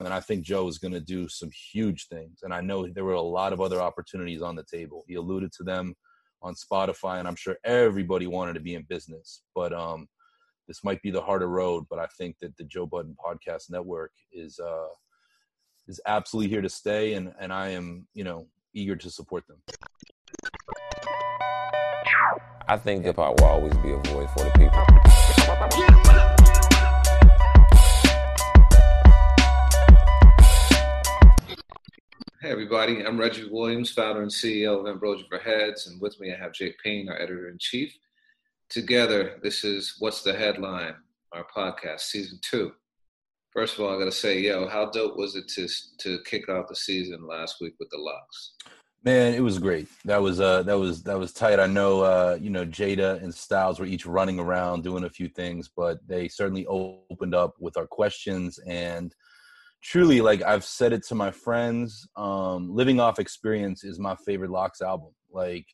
And I think Joe is going to do some huge things. And I know there were a lot of other opportunities on the table. He alluded to them on Spotify, and I'm sure everybody wanted to be in business. But um, this might be the harder road. But I think that the Joe Budden Podcast Network is uh, is absolutely here to stay, and and I am you know eager to support them. I think hip hop will always be a voice for the people. Hey, everybody. I'm Reggie Williams, founder and CEO of Ambrosia for Heads, and with me I have Jake Payne, our editor in chief. Together, this is What's the Headline, our podcast, season two. First of all, I got to say, yo, how dope was it to to kick off the season last week with the LOX? Man, it was great. That was uh that was that was tight. I know uh you know Jada and Styles were each running around doing a few things, but they certainly opened up with our questions and truly like I've said it to my friends, um, Living Off Experience is my favorite LOX album. Like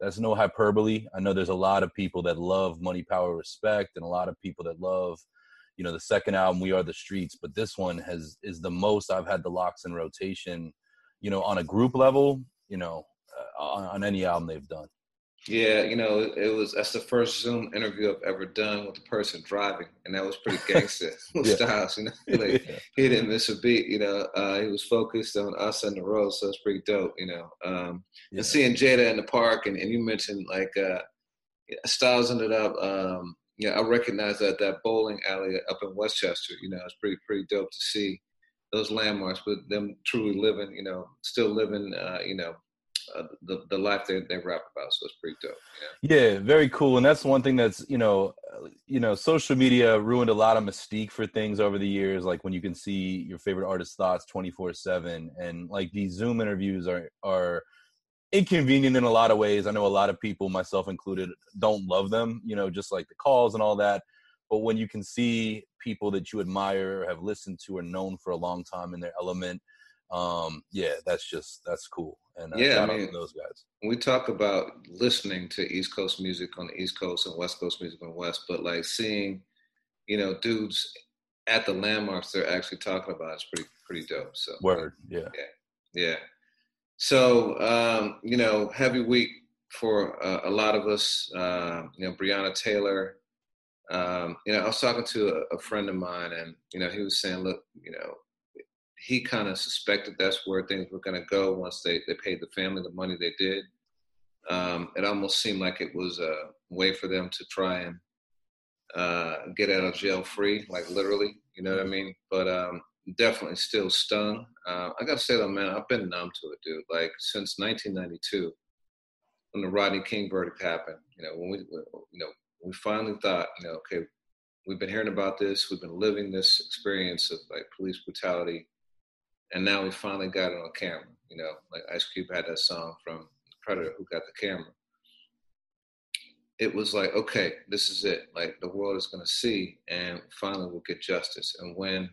that's no hyperbole. I know there's a lot of people that love Money Power Respect and a lot of people that love, you know, the second album We Are the Streets, but this one has is the most I've had the LOX in rotation, you know, on a group level, you know, uh, on, on any album they've done. Yeah, you know, it was that's the first Zoom interview I've ever done with the person driving, and that was pretty gangster yeah. Styles. You know, like yeah. he didn't miss a beat. You know, uh, he was focused on us and the road, so it's pretty dope. You know, um, yeah. and seeing Jada in the park, and, and you mentioned like uh, Styles ended up. Um, yeah, I recognize that that bowling alley up in Westchester. You know, it's pretty pretty dope to see those landmarks, but them truly living. You know, still living. Uh, you know, uh, the the life they they rap about. So it's pretty dope. Yeah. yeah, very cool. And that's one thing that's you know, you know, social media ruined a lot of mystique for things over the years. Like when you can see your favorite artist's thoughts twenty four seven, and like these Zoom interviews are are inconvenient in a lot of ways. I know a lot of people, myself included, don't love them. You know, just like the calls and all that. But when you can see people that you admire, have listened to, or known for a long time in their element um, yeah, that's just that's cool. And uh, yeah, I mean, those guys. We talk about listening to East Coast music on the East Coast and West Coast music on the West, but like seeing, you know, dudes at the landmarks they're actually talking about is pretty pretty dope. So word, yeah, yeah, yeah. So um, you know, heavy week for uh, a lot of us. Uh, you know, Breonna Taylor. Um, you know, I was talking to a, a friend of mine, and you know, he was saying, look, you know, he kind of suspected that's where things were going to go once they, they paid the family the money they did. Um, it almost seemed like it was a way for them to try and uh, get out of jail free, like literally, you know what I mean? But um, definitely still stung. Uh, I got to say though, man, I've been numb to it, dude. Like since 1992, when the Rodney King verdict happened, you know, when we, you know, we finally thought, you know, okay, we've been hearing about this, we've been living this experience of like police brutality and now we finally got it on camera. You know, like Ice Cube had that song from Predator, "Who Got the Camera." It was like, okay, this is it. Like the world is going to see, and finally we'll get justice. And when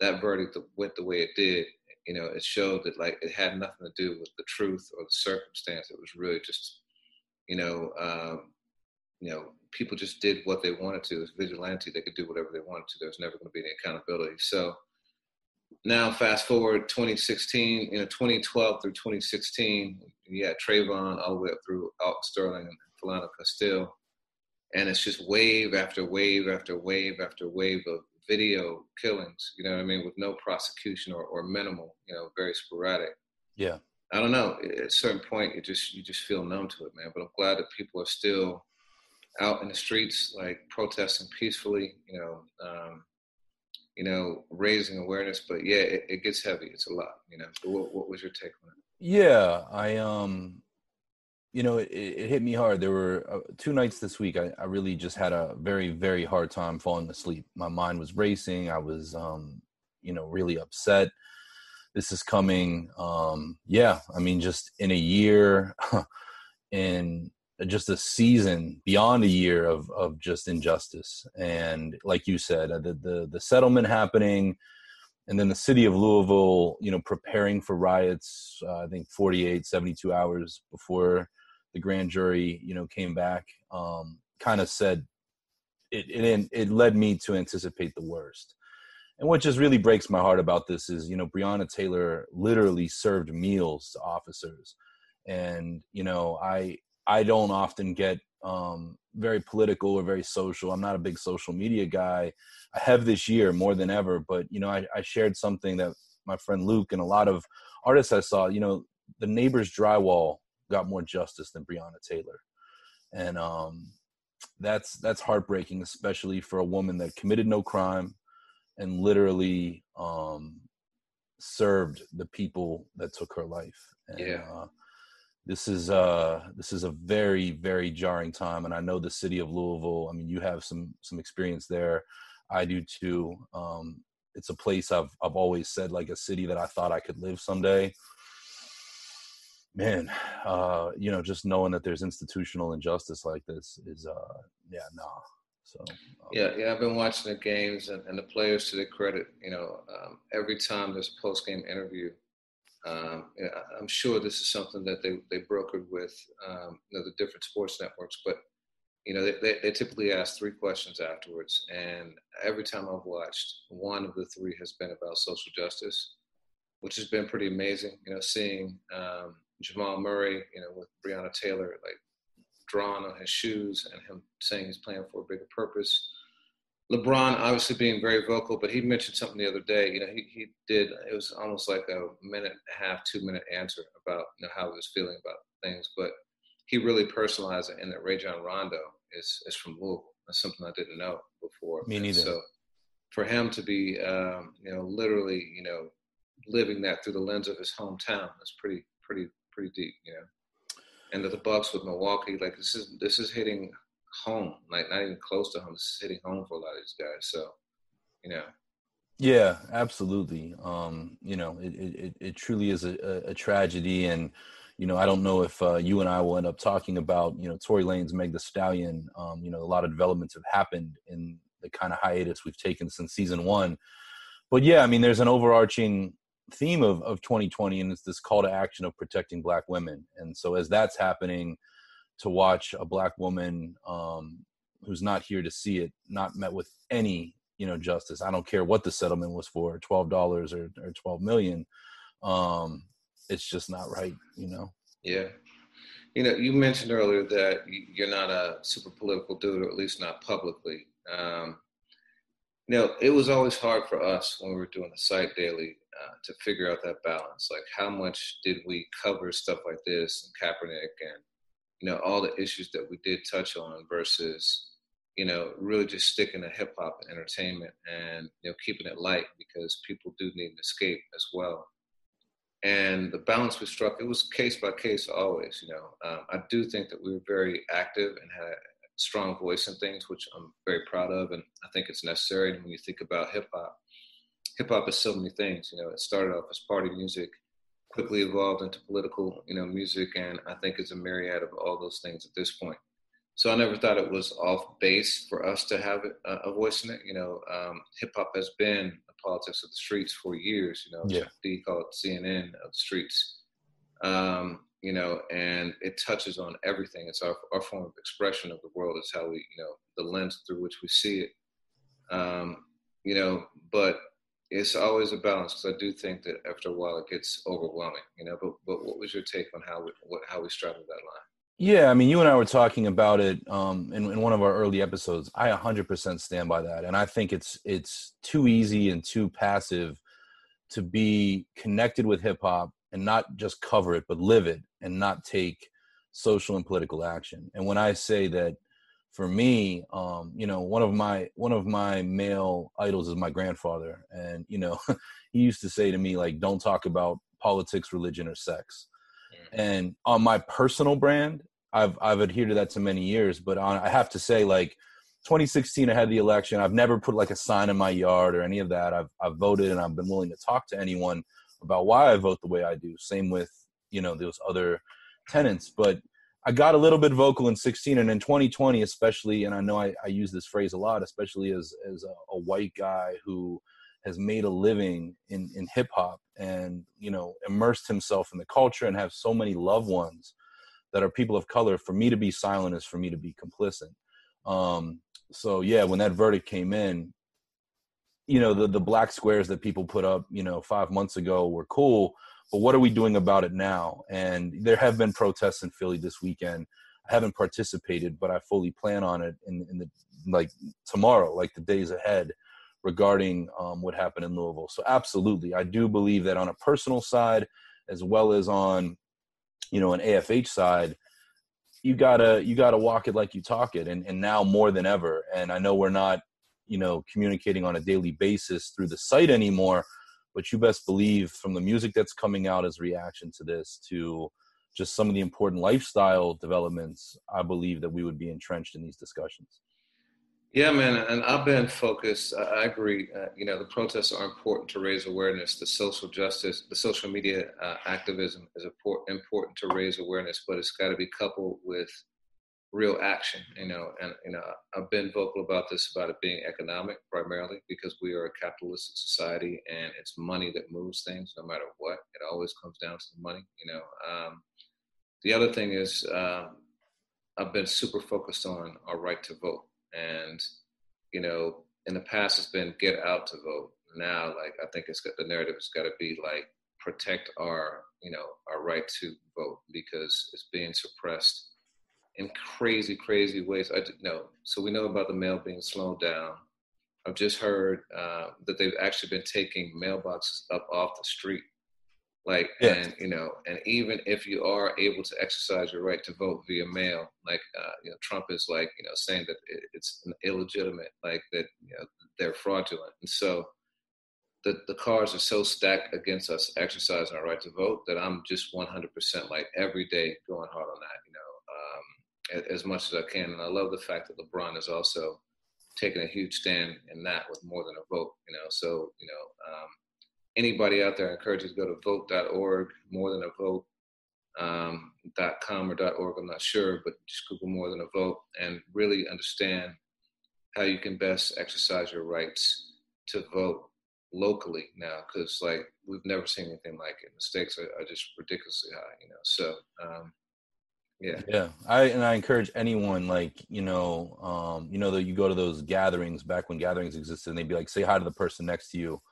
that verdict went the way it did, you know, it showed that like it had nothing to do with the truth or the circumstance. It was really just, you know, um, you know, people just did what they wanted to. It was vigilante; they could do whatever they wanted to. There was never going to be any accountability. So now fast forward 2016, you know, 2012 through 2016, you had Trayvon all the way up through Sterling and Philando Castile. And it's just wave after wave after wave after wave of video killings, you know what I mean, with no prosecution or, or minimal, you know, very sporadic. Yeah. I don't know. At a certain point, you just you just feel numb to it, man. But I'm glad that people are still out in the streets, like protesting peacefully. You know, um, you know, raising awareness. But yeah, it, it gets heavy. It's a lot, you know. So what, what was your take on it? Yeah, I um, you know, it, it hit me hard. There were uh, two nights this week. I, I really just had a very very hard time falling asleep. My mind was racing. I was um, you know, really upset. this is coming. Um, yeah, I mean, just in a year, in just a season beyond a year of of just injustice, and like you said, uh, the the, the settlement happening. And then the city of Louisville, you know, preparing for riots, uh, I think 48, 72 hours before the grand jury, you know, came back, um, kind of said it, it, it led me to anticipate the worst. And what just really breaks my heart about this is, you know, Breonna Taylor literally served meals to officers. And, you know, I I don't often get um, very political or very social. I'm not a big social media guy. I have this year more than ever, but you know, I, I shared something that my friend Luke and a lot of artists I saw, you know, the neighbors drywall got more justice than Breonna Taylor. And um, that's that's heartbreaking, especially for a woman that committed no crime and literally um, served the people that took her life. And, yeah. Uh, this is uh this is a very very jarring time and i know the city of louisville i mean you have some some experience there i do too um it's a place i've i've always said like a city that i thought i could live someday man, uh, you know, just knowing that there's institutional injustice like this is, uh, yeah, nah. So um, yeah, yeah, I've been watching the games and, and the players to the credit. You know, um, every time there's a post game interview, um, I'm sure this is something that they they brokered with um, you know the different sports networks, but you know they, they, typically ask three questions afterwards, and every time I've watched, one of the three has been about social justice, which has been pretty amazing. You know, seeing um, Jamal Murray, you know, with Breonna Taylor, like drawn on his shoes and him saying he's playing for a bigger purpose. LeBron obviously being very vocal, but he mentioned something the other day. You know, he, he did, it was almost like a minute and a half, two minute answer about you know, how he was feeling about things. But he really personalized it in that Rajon Rondo is, is from Louisville. That's something I didn't know before. Me neither. so for him to be, um, you know, literally, you know, living that through the lens of his hometown is pretty, pretty pretty deep, you know. And that the Bucks with Milwaukee, like this is this is hitting home, like not even close to home. Hitting home for a lot of these guys. So, you know. Yeah, absolutely. Um, you know, it, it, it truly is a, a, tragedy. And, you know, I don't know if uh, you and I will end up talking about, you know, Tory Lanez Meg Thee Stallion. Um, you know, a lot of developments have happened in the kind of hiatus we've taken since season one. But yeah, I mean, there's an overarching theme of, of 2020 and it's this call to action of protecting black women and so as that's happening to watch a black woman um, who's not here to see it not met with any you know justice. I don't care what the settlement was for $12 or, or 12 million um, it's just not right you know? Yeah. You know you mentioned earlier that you're not a super political dude or at least not publicly um, you know it was always hard for us when we were doing the site daily uh, to figure out that balance. Like, how much did we cover stuff like this and Kaepernick and, you know, all the issues that we did touch on versus, you know, really just sticking to hip hop and entertainment and, you know, keeping it light because people do need an escape as well. And the balance we struck, it was case by case always, you know. Um, I do think that we were very active and had a strong voice in things, which I'm very proud of. And I think it's necessary when you think about hip hop hip hop is so many things. You know, it started off as party music, quickly evolved into political, you know, music, and I think it's a myriad of all those things at this point. So I never thought it was off base for us to have a, a voice in it. You know, um, hip hop has been the politics of the streets for years. You know, yeah. they call it CNN of the streets. Um, you know, and it touches on everything. It's our, our form of expression of the world. It's how we, you know, the lens through which we see it. Um, you know, but it's always a balance because I do think that after a while it gets overwhelming, you know. But but what was your take on how we what, how we straddled that line? Yeah, I mean, you and I were talking about it um, in, in one of our early episodes. I 100% stand by that, and I think it's it's too easy and too passive to be connected with hip hop and not just cover it, but live it and not take social and political action. And when I say that for me, um, you know, one of my one of my male idols is my grandfather, and you know, he used to say to me like, "Don't talk about politics, religion, or sex." Mm-hmm. And on my personal brand, I've I've adhered to that to many years, but on, I have to say, like, 2016, I had the election. I've never put like a sign in my yard or any of that. I've I've voted and I've been willing to talk to anyone about why I vote the way I do. Same with you know those other tenants, but I got a little bit vocal in 16 and in 2020, especially, and I know I, I use this phrase a lot, especially as as a, a white guy who has made a living in in hip hop and you know immersed himself in the culture and have so many loved ones that are people of color. For me to be silent is for me to be complicit. Um, so yeah, when that verdict came in, you know the the black squares that people put up, you know, five months ago were cool but what are we doing about it now? And there have been protests in Philly this weekend. I haven't participated, but I fully plan on it in, in the like tomorrow, like the days ahead, regarding um, what happened in Louisville. So absolutely, I do believe that on a personal side, as well as on, you know, an AFH side, you gotta you gotta walk it like you talk it, and and now more than ever. And I know we're not, you know, communicating on a daily basis through the site anymore but you best believe from the music that's coming out as reaction to this to just some of the important lifestyle developments i believe that we would be entrenched in these discussions. Yeah man and i've been focused i agree uh, you know the protests are important to raise awareness. The social justice the social media uh, activism is important to raise awareness but it's got to be coupled with real action, you know, and you know, I've been vocal about this about it being economic primarily because we are a capitalistic society and it's money that moves things no matter what. It always comes down to the money, you know. Um, the other thing is um, I've been super focused on our right to vote, and you know, in the past it's been get out to vote. Now, like I think it's got the narrative has got to be like protect our, you know, our right to vote because it's being suppressed in crazy, crazy ways. I didn't know. So we know about the mail being slowed down. I've just heard uh, that they've actually been taking mailboxes up off the street. Like, yeah. and you know, and even if you are able to exercise your right to vote via mail, like, uh, you know, Trump is like, you know, saying that it's illegitimate, like that, you know, they're fraudulent. And so the, the cards are so stacked against us exercising our right to vote that I'm just 100% like every day going hard on that, as much as I can. And I love the fact that LeBron is also taking a huge stand in that with more than a vote. You know, so you know, um, anybody out there, I encourage you to go to vote.org, more than a vote. Um, .com or .org, I'm not sure, but just Google more than a vote and really understand how you can best exercise your rights to vote locally now because like we've never seen anything like it. The stakes are, are just ridiculously high, you know. So um, yeah. Yeah. I and I encourage anyone like, you know, um, you know that you go to those gatherings back when gatherings existed and they'd be like, say hi to the person next to you.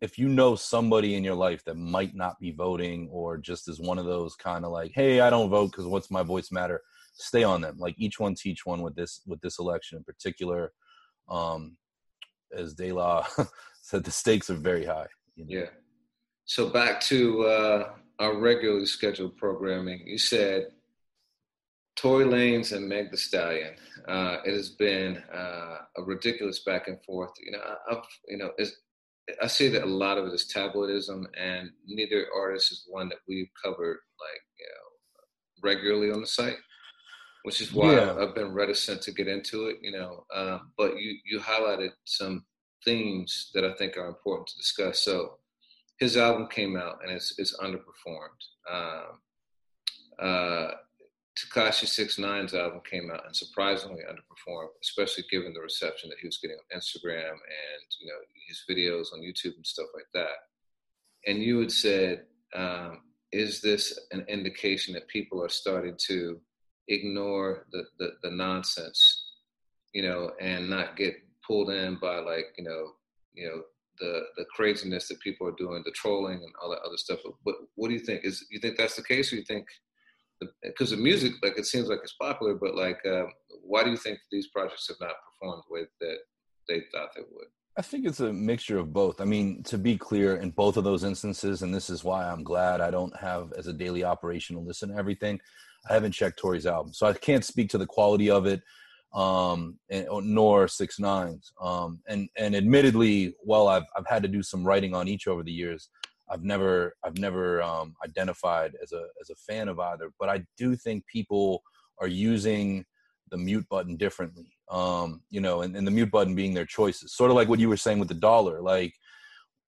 If you know somebody in your life that might not be voting or just is one of those kind of like, hey, I don't vote because what's my voice matter, stay on them. Like each one teach one with this with this election in particular. Um, as De La said, the stakes are very high. You know? Yeah. So back to uh, our regularly scheduled programming. You said Tory Lanez and Meg Thee Stallion. Uh, it has been uh, a ridiculous back and forth. You know, I, have you know, I see that a lot of it is tabloidism, and neither artist is one that we've covered like you know regularly on the site, which is why yeah. I've been reticent to get into it. You know, uh, but you you highlighted some themes that I think are important to discuss. So his album came out and it's it's underperformed. Um, Six Nine's album came out and surprisingly underperformed, especially given the reception that he was getting on Instagram and you know his videos on YouTube and stuff like that. And you had said, um, is this an indication that people are starting to ignore the, the, the nonsense, you know, and not get pulled in by like you know you know the the craziness that people are doing, the trolling and all that other stuff. But what do you think? Is you think that's the case, or you think because the music, like it seems like it's popular, but like, uh, why do you think these projects have not performed the way that they thought they would? I think it's a mixture of both. I mean, to be clear, in both of those instances, and this is why I'm glad I don't have as a daily operational listen to everything. I haven't checked Tory's album, so I can't speak to the quality of it, um, and, nor Six Nines. Um, and and admittedly, while I've I've had to do some writing on each over the years, I've never I've never um, identified as a as a fan of either, but I do think people are using the mute button differently. Um, you know, and, and the mute button being their choices. Sort of like what you were saying with the dollar. Like,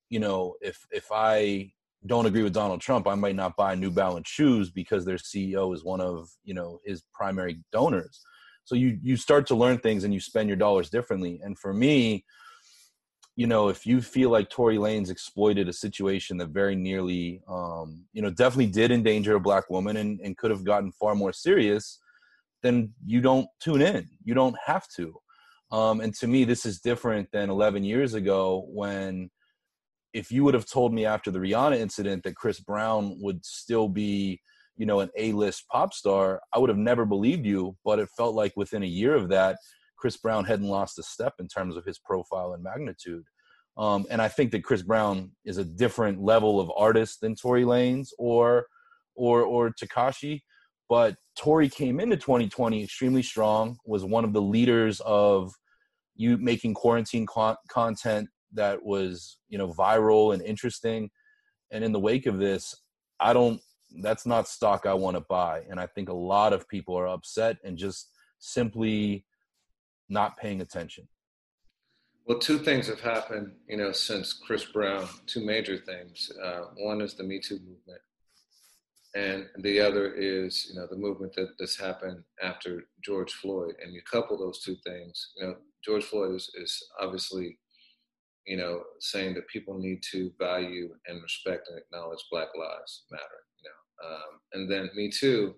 you know, if if I don't agree with Donald Trump, I might not buy New Balance shoes because their CEO is one of you know his primary donors. So you you start to learn things and you spend your dollars differently. And for me, you know, if you feel like Tory Lanez exploited a situation that very nearly, um, you know, definitely did endanger a black woman and, and could have gotten far more serious, then you don't tune in. You don't have to. Um, and to me, this is different than 11 years ago when if you would have told me after the Rihanna incident that Chris Brown would still be, you know, an A-list pop star, I would have never believed you. But it felt like within a year of that, Chris Brown hadn't lost a step in terms of his profile and magnitude. Um, and I think that Chris Brown is a different level of artist than Tory Lanez or or or Tekashi. But Tory came into 2020 extremely strong, was one of the leaders of you making quarantine con- content that was you know viral and interesting and in the wake of this i don't that's not stock i want to buy and i think a lot of people are upset and just simply not paying attention well two things have happened you know since chris brown two major things uh, one is the me too movement and the other is you know the movement that, that's happened after george floyd and you couple those two things you know george floyd is, is obviously you know, saying that people need to value and respect and acknowledge Black Lives Matter. You know, um, and then Me Too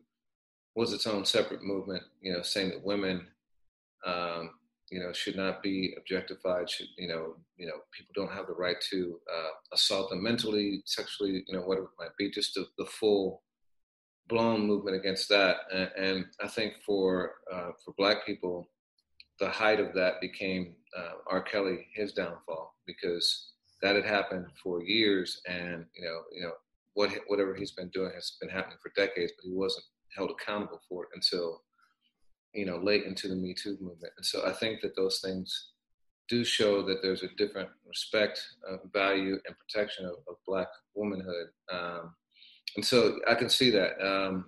was its own separate movement. You know, saying that women, um, you know, should not be objectified. Should you know, you know, people don't have the right to uh, assault them mentally, sexually. You know, whatever it might be. Just the, the full blown movement against that. And, and I think for uh, for Black people, the height of that became uh, R. Kelly his downfall because that had happened for years, and you know, you know, what whatever he's been doing has been happening for decades, but he wasn't held accountable for it until you know late into the Me Too movement. And so I think that those things do show that there's a different respect, uh, value, and protection of, of Black womanhood. Um, and so I can see that. Um,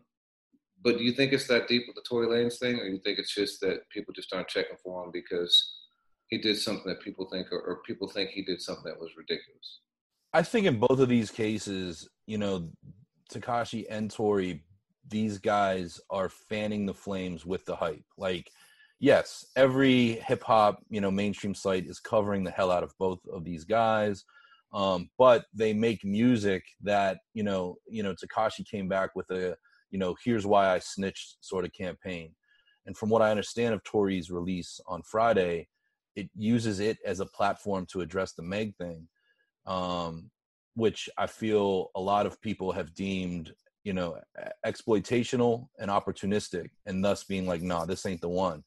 but do you think it's that deep with the Tory Lanez thing, or you think it's just that people just aren't checking for him because he did something that people think, or, or people think he did something that was ridiculous? I think in both of these cases, you know, Tekashi and Tory, these guys are fanning the flames with the hype. Like, yes, every hip hop, you know, mainstream site is covering the hell out of both of these guys. Um, but they make music that, you know, you know, Tekashi came back with a you know, here's why I snitched sort of campaign. And from what I understand of Tory's release on Friday, it uses it as a platform to address the Meg thing, um, which I feel a lot of people have deemed, you know, exploitational and opportunistic, and thus being like, nah, this ain't the one.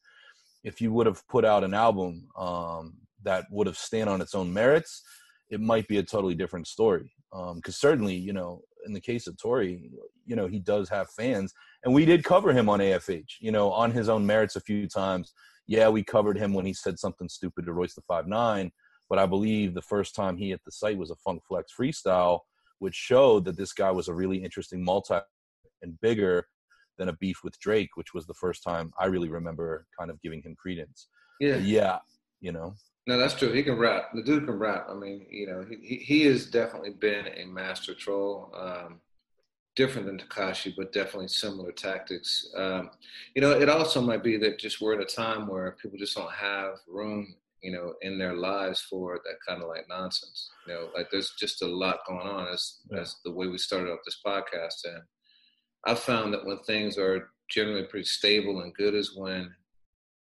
If you would have put out an album um, that would have stand on its own merits, it might be a totally different story. Because um, certainly, you know, in the case of Tory, you know, he does have fans, and we did cover him on AFH, you know, on his own merits a few times. Yeah, we covered him when he said something stupid to Royce the Five Nine, but I believe the first time he hit the site was a Funk Flex freestyle, which showed that this guy was a really interesting multi and bigger than a beef with Drake, which was the first time I really remember kind of giving him credence. Yeah, but yeah, you know. No, that's true. He can rap. The dude can rap. I mean, you know, he he has definitely been a master troll. Um, different than Tekashi, but definitely similar tactics. Um, you know, it also might be that just we're at a time where people just don't have room, you know, in their lives for that kind of like nonsense. You know, like there's just a lot going on. As yeah. as the way we started off this podcast, and I found that when things are generally pretty stable and good is when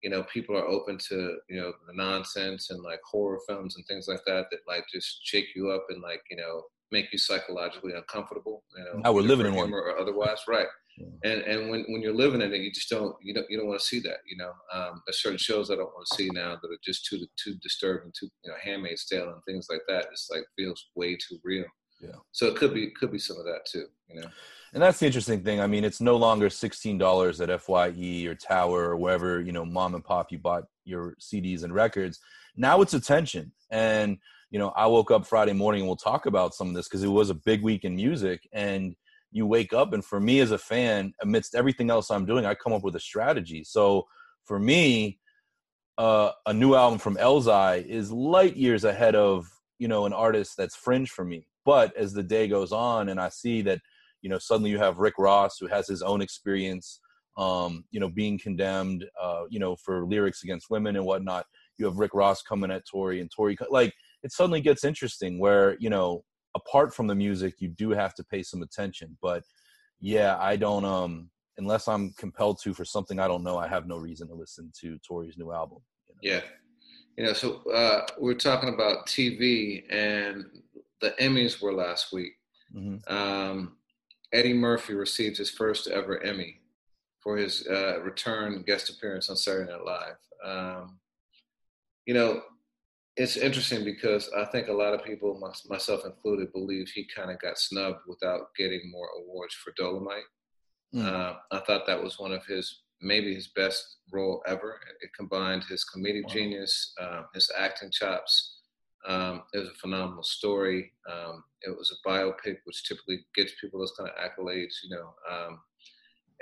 you know, people are open to, you know, the nonsense and like horror films and things like that that like just shake you up and like, you know, make you psychologically uncomfortable. You know, now we're living in one or otherwise, right? Yeah. And and when, when you're living in it, you just don't you don't you don't want to see that. You know, um, there's certain shows I don't want to see now that are just too too disturbing, too you know, Handmaid's Tale and things like that. It's like feels way too real. Yeah. So it could be could be some of that too. You know. And that's the interesting thing. I mean, it's no longer sixteen dollars at Fye or Tower or wherever you know, mom and pop you bought your CDs and records. Now it's attention. And you know, I woke up Friday morning and we'll talk about some of this because it was a big week in music. And you wake up, and for me as a fan, amidst everything else I'm doing, I come up with a strategy. So for me, uh, a new album from Elzhi is light years ahead of you know an artist that's fringe for me but as the day goes on and i see that you know suddenly you have rick ross who has his own experience um, you know being condemned uh, you know for lyrics against women and whatnot you have rick ross coming at tory and tory like it suddenly gets interesting where you know apart from the music you do have to pay some attention but yeah i don't um unless i'm compelled to for something i don't know i have no reason to listen to Tory's new album you know? yeah you know so uh we're talking about tv and the emmys were last week mm-hmm. um eddie murphy received his first ever emmy for his uh return guest appearance on saturday night live um you know it's interesting because I think a lot of people, myself included, believe he kind of got snubbed without getting more awards for Dolomite. Mm. Uh, I thought that was one of his maybe his best role ever. It combined his comedic wow. genius, uh, his acting chops. Um, it was a phenomenal story. Um, it was a biopic, which typically gets people those kind of accolades, you know. Um,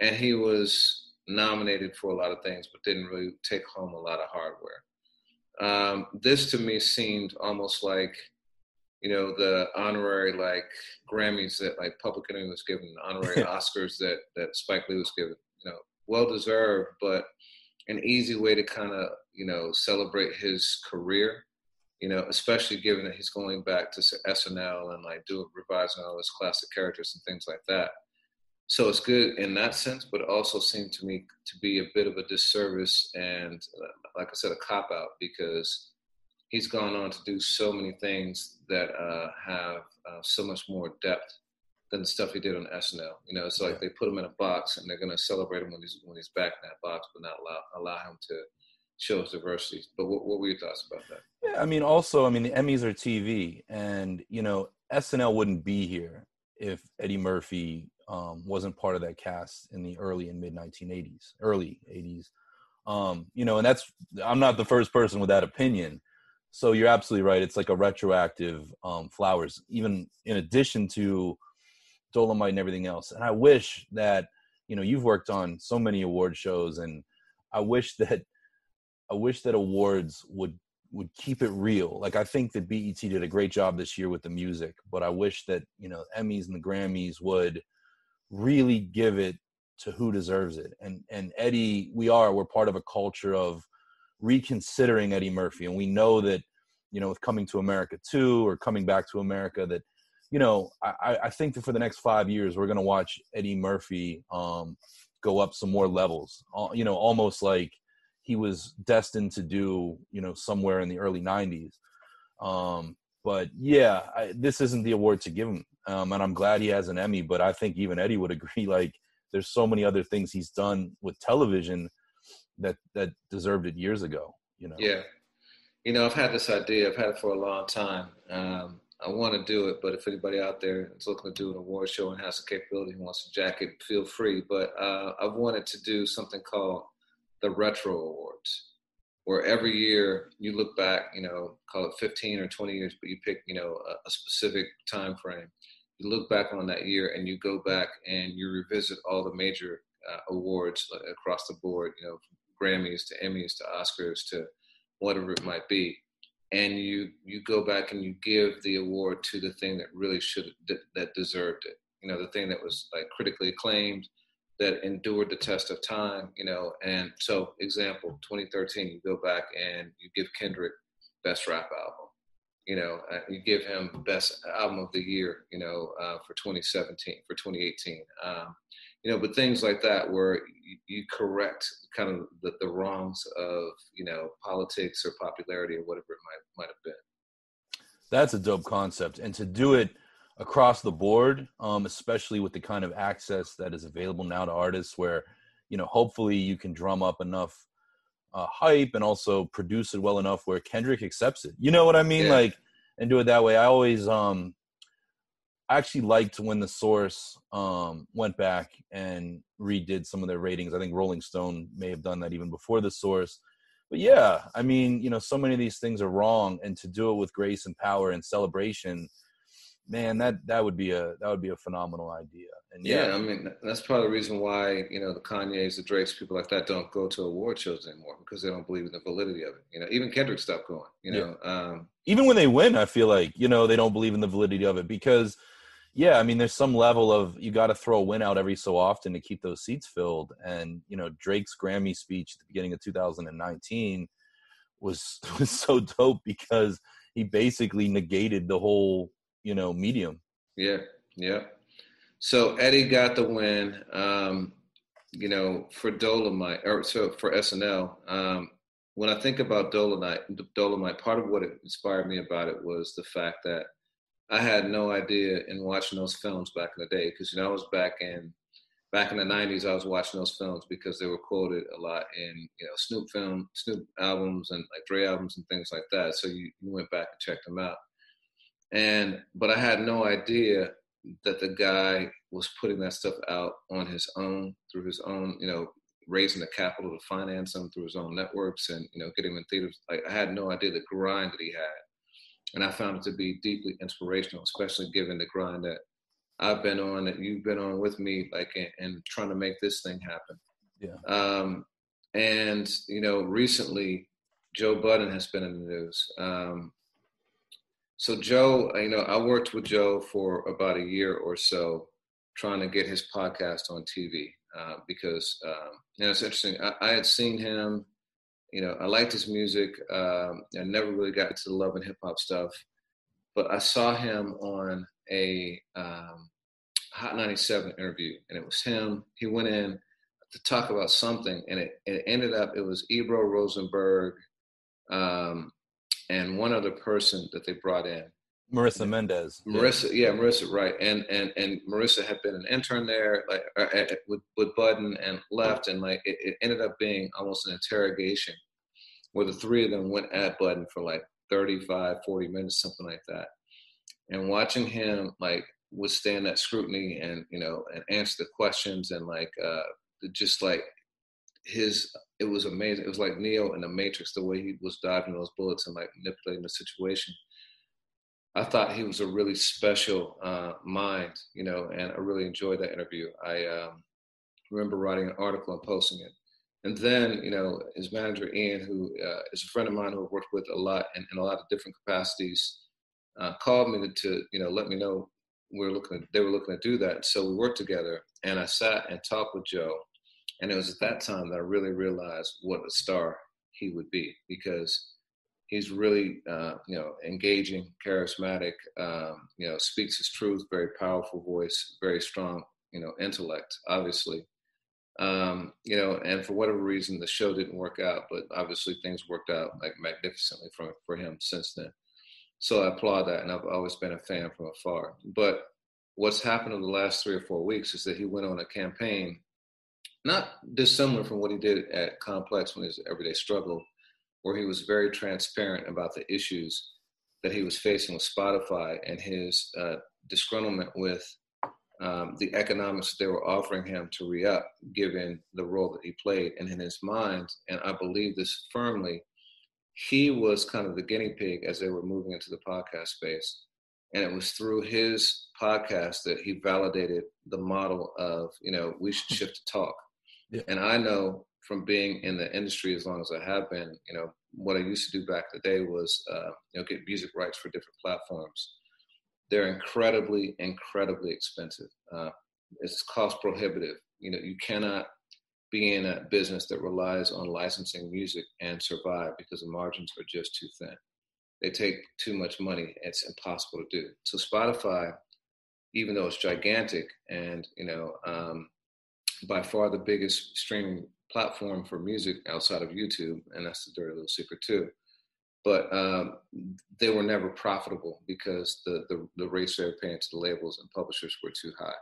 and he was nominated for a lot of things, but didn't really take home a lot of hardware um, this to me seemed almost like you know the honorary like Grammys that like Public Enemy was given, honorary Oscars that that Spike Lee was given. You know, well deserved, but an easy way to kind of you know celebrate his career. You know, especially given that he's going back to SNL and like doing revising all his classic characters and things like that so it's good in that sense, but it also seemed to me to be a bit of a disservice and, uh, like I said, a cop out because he's gone on to do so many things that uh, have uh, so much more depth than the stuff he did on SNL. You know, it's like they put him in a box and they're going to celebrate him when he's when he's back in that box, but not allow allow him to show his diversity. But what, what were your thoughts about that? Yeah, I mean, also, I mean, the Emmys are TV, and you know, SNL wouldn't be here if Eddie Murphy um, wasn't part of that cast in the early and mid 1980s, early 80s. Um, you know, and that's I'm not the first person with that opinion. So you're absolutely right. It's like a retroactive um, flowers, even in addition to Dolomite and everything else. And I wish that you know you've worked on so many award shows, and I wish that I wish that awards would would keep it real. Like I think that BET did a great job this year with the music, but I wish that you know Emmys and the Grammys would really give it to who deserves it. And and Eddie, we are we're part of a culture of reconsidering Eddie Murphy, and we know that you know with coming to America too, or coming back to America, that you know I, I think that for the next five years we're going to watch Eddie Murphy um, go up some more levels. You know, almost like he was destined to do you know somewhere in the early '90s. Um, but yeah, I, this isn't the award to give him um, and I'm glad he has an Emmy. But I think even Eddie would agree. Like, there's so many other things he's done with television that that deserved it years ago. You know. Yeah. You know, I've had this idea. I've had it for a long time. Um, I want to do it, but if anybody out there is looking to do an award show and has the capability and wants a jacket, feel free. But uh, I've wanted to do something called the Retro Awards where every year you look back, you know, call it 15 or 20 years, but you pick, you know, a, a, specific time frame. You look back on that year and you go back and you revisit all the major uh, awards across the board, you know, Grammys to Emmys to Oscars to whatever it might be, and you you go back and you give the award to the thing that really should that deserved it. You know, the thing that was like critically acclaimed, that endured the test of time, you know. And so, example, 2013, you go back and you give Kendrick best rap album, you know, uh, you give him best album of the year, you know, uh, for 2017, for 2018, um, you know, but things like that where you, you correct kind of the, the, wrongs of, you know, politics or popularity or whatever it might might have been. That's a dope concept, and to do it across the board, um, especially with the kind of access that is available now to artists, where you know hopefully you can drum up enough uh, hype and also produce it well enough where Kendrick accepts it. You know what I mean? Yeah. Like and do it that way. I always um I actually liked when the source um went back and redid some of their ratings. I think Rolling Stone may have done that even before the source. But yeah, I mean, you know, so many of these things are wrong and to do it with grace and power and celebration man, that that would be a that would be a phenomenal idea. And yeah, I mean that's part of the reason why you know the Kanyes, the Drakes, people like that don't go to award shows anymore because they don't believe in the validity of it. You know, even Kendrick stopped going. You know, yeah. um, even when they win, I feel like you know they don't believe in the validity of it because, yeah, I mean there's some level of you got to throw a win out every so often to keep those seats filled. And you know Drake's Grammy speech at the beginning of 2019 was was so dope because he basically negated the whole you know medium. Yeah, yeah. So Eddie got the win. Um, you know, for Dolomite or so for SNL. Um, when I think about Dolomite, Dolomite, part of what inspired me about it was the fact that I had no idea in watching those films back in the day because you know I was back in back in the '90s. I was watching those films because they were quoted a lot in you know Snoop film, Snoop albums, and like Dre albums and things like that. So you, you went back and checked them out. And but I had no idea that the guy was putting that stuff out on his own through his own, you know, raising the capital to finance them through his own networks and you know getting him in theaters. Like I had no idea the grind that he had, and I found it to be deeply inspirational, especially given the grind that I've been on, that you've been on with me, like and trying to make this thing happen. Yeah. Um, and you know, recently, Joe Budden has been in the news. Um, so Joe, you know, I worked with Joe for about a year or so, trying to get his podcast on TV uh, because um, you know it's interesting. I, I, had seen him, you know, I liked his music. Um, I never really got into the love and hip hop stuff, but I saw him on a um, Hot 97 interview, and it was him. He went in to talk about something, and it, it ended up it was Ebro Rosenberg. Um, and one other person that they brought in. Marissa Mendez. Marissa, yeah, Marissa, right, and and and Marissa had been an intern there, like uh, with with Budden, and left, and like it, it, ended up being almost an interrogation, where the three of them went at Budden for like 35, 40 minutes, something like that, and watching him like withstand that scrutiny and you know and answer the questions and like uh just like his it was amazing. It was like Neo in the Matrix, the way he was dodging those bullets and like manipulating the situation. I thought he was a really special uh, mind, you know, and I really enjoyed that interview. I um, remember writing an article and posting it. And then, you know, his manager Ian, who uh, is a friend of mine who I've worked with a lot in, in a lot of different capacities, uh, called me to, to, you know, let me know we were looking. At, they were looking to do that. So we worked together, and I sat and talked with Joe and it was at that time that I really realized what a star he would be because he's really, uh, you know, engaging, charismatic, um, you know, speaks his truth, very powerful voice, very strong, you know, intellect, obviously. Um, you know, and for whatever reason, the show didn't work out, but obviously things worked out like magnificently for, for him since then. So I applaud that, and I've always been a fan from afar. But what's happened in the last three or four weeks is that he went on a campaign not dissimilar from what he did at Complex when his everyday struggle, where he was very transparent about the issues that he was facing with Spotify and his uh, disgruntlement with um, the economics they were offering him to re up, given the role that he played. And in his mind, and I believe this firmly, he was kind of the guinea pig as they were moving into the podcast space. And it was through his podcast that he validated the model of, you know, we should shift to talk yeah. And I know from being in the industry as long as I have been, you know, what I used to do back in the day was, uh, you know, get music rights for different platforms. They're incredibly, incredibly expensive. Uh, it's cost prohibitive. You know, you cannot be in a business that relies on licensing music and survive because the margins are just too thin. They take too much money. It's impossible to do. So Spotify, even though it's gigantic and you know um, by far the biggest streaming platform for music outside of YouTube, and that's the dirty little secret too. But um, they were never profitable because the, the, the rates they were paying to the labels and publishers were too high.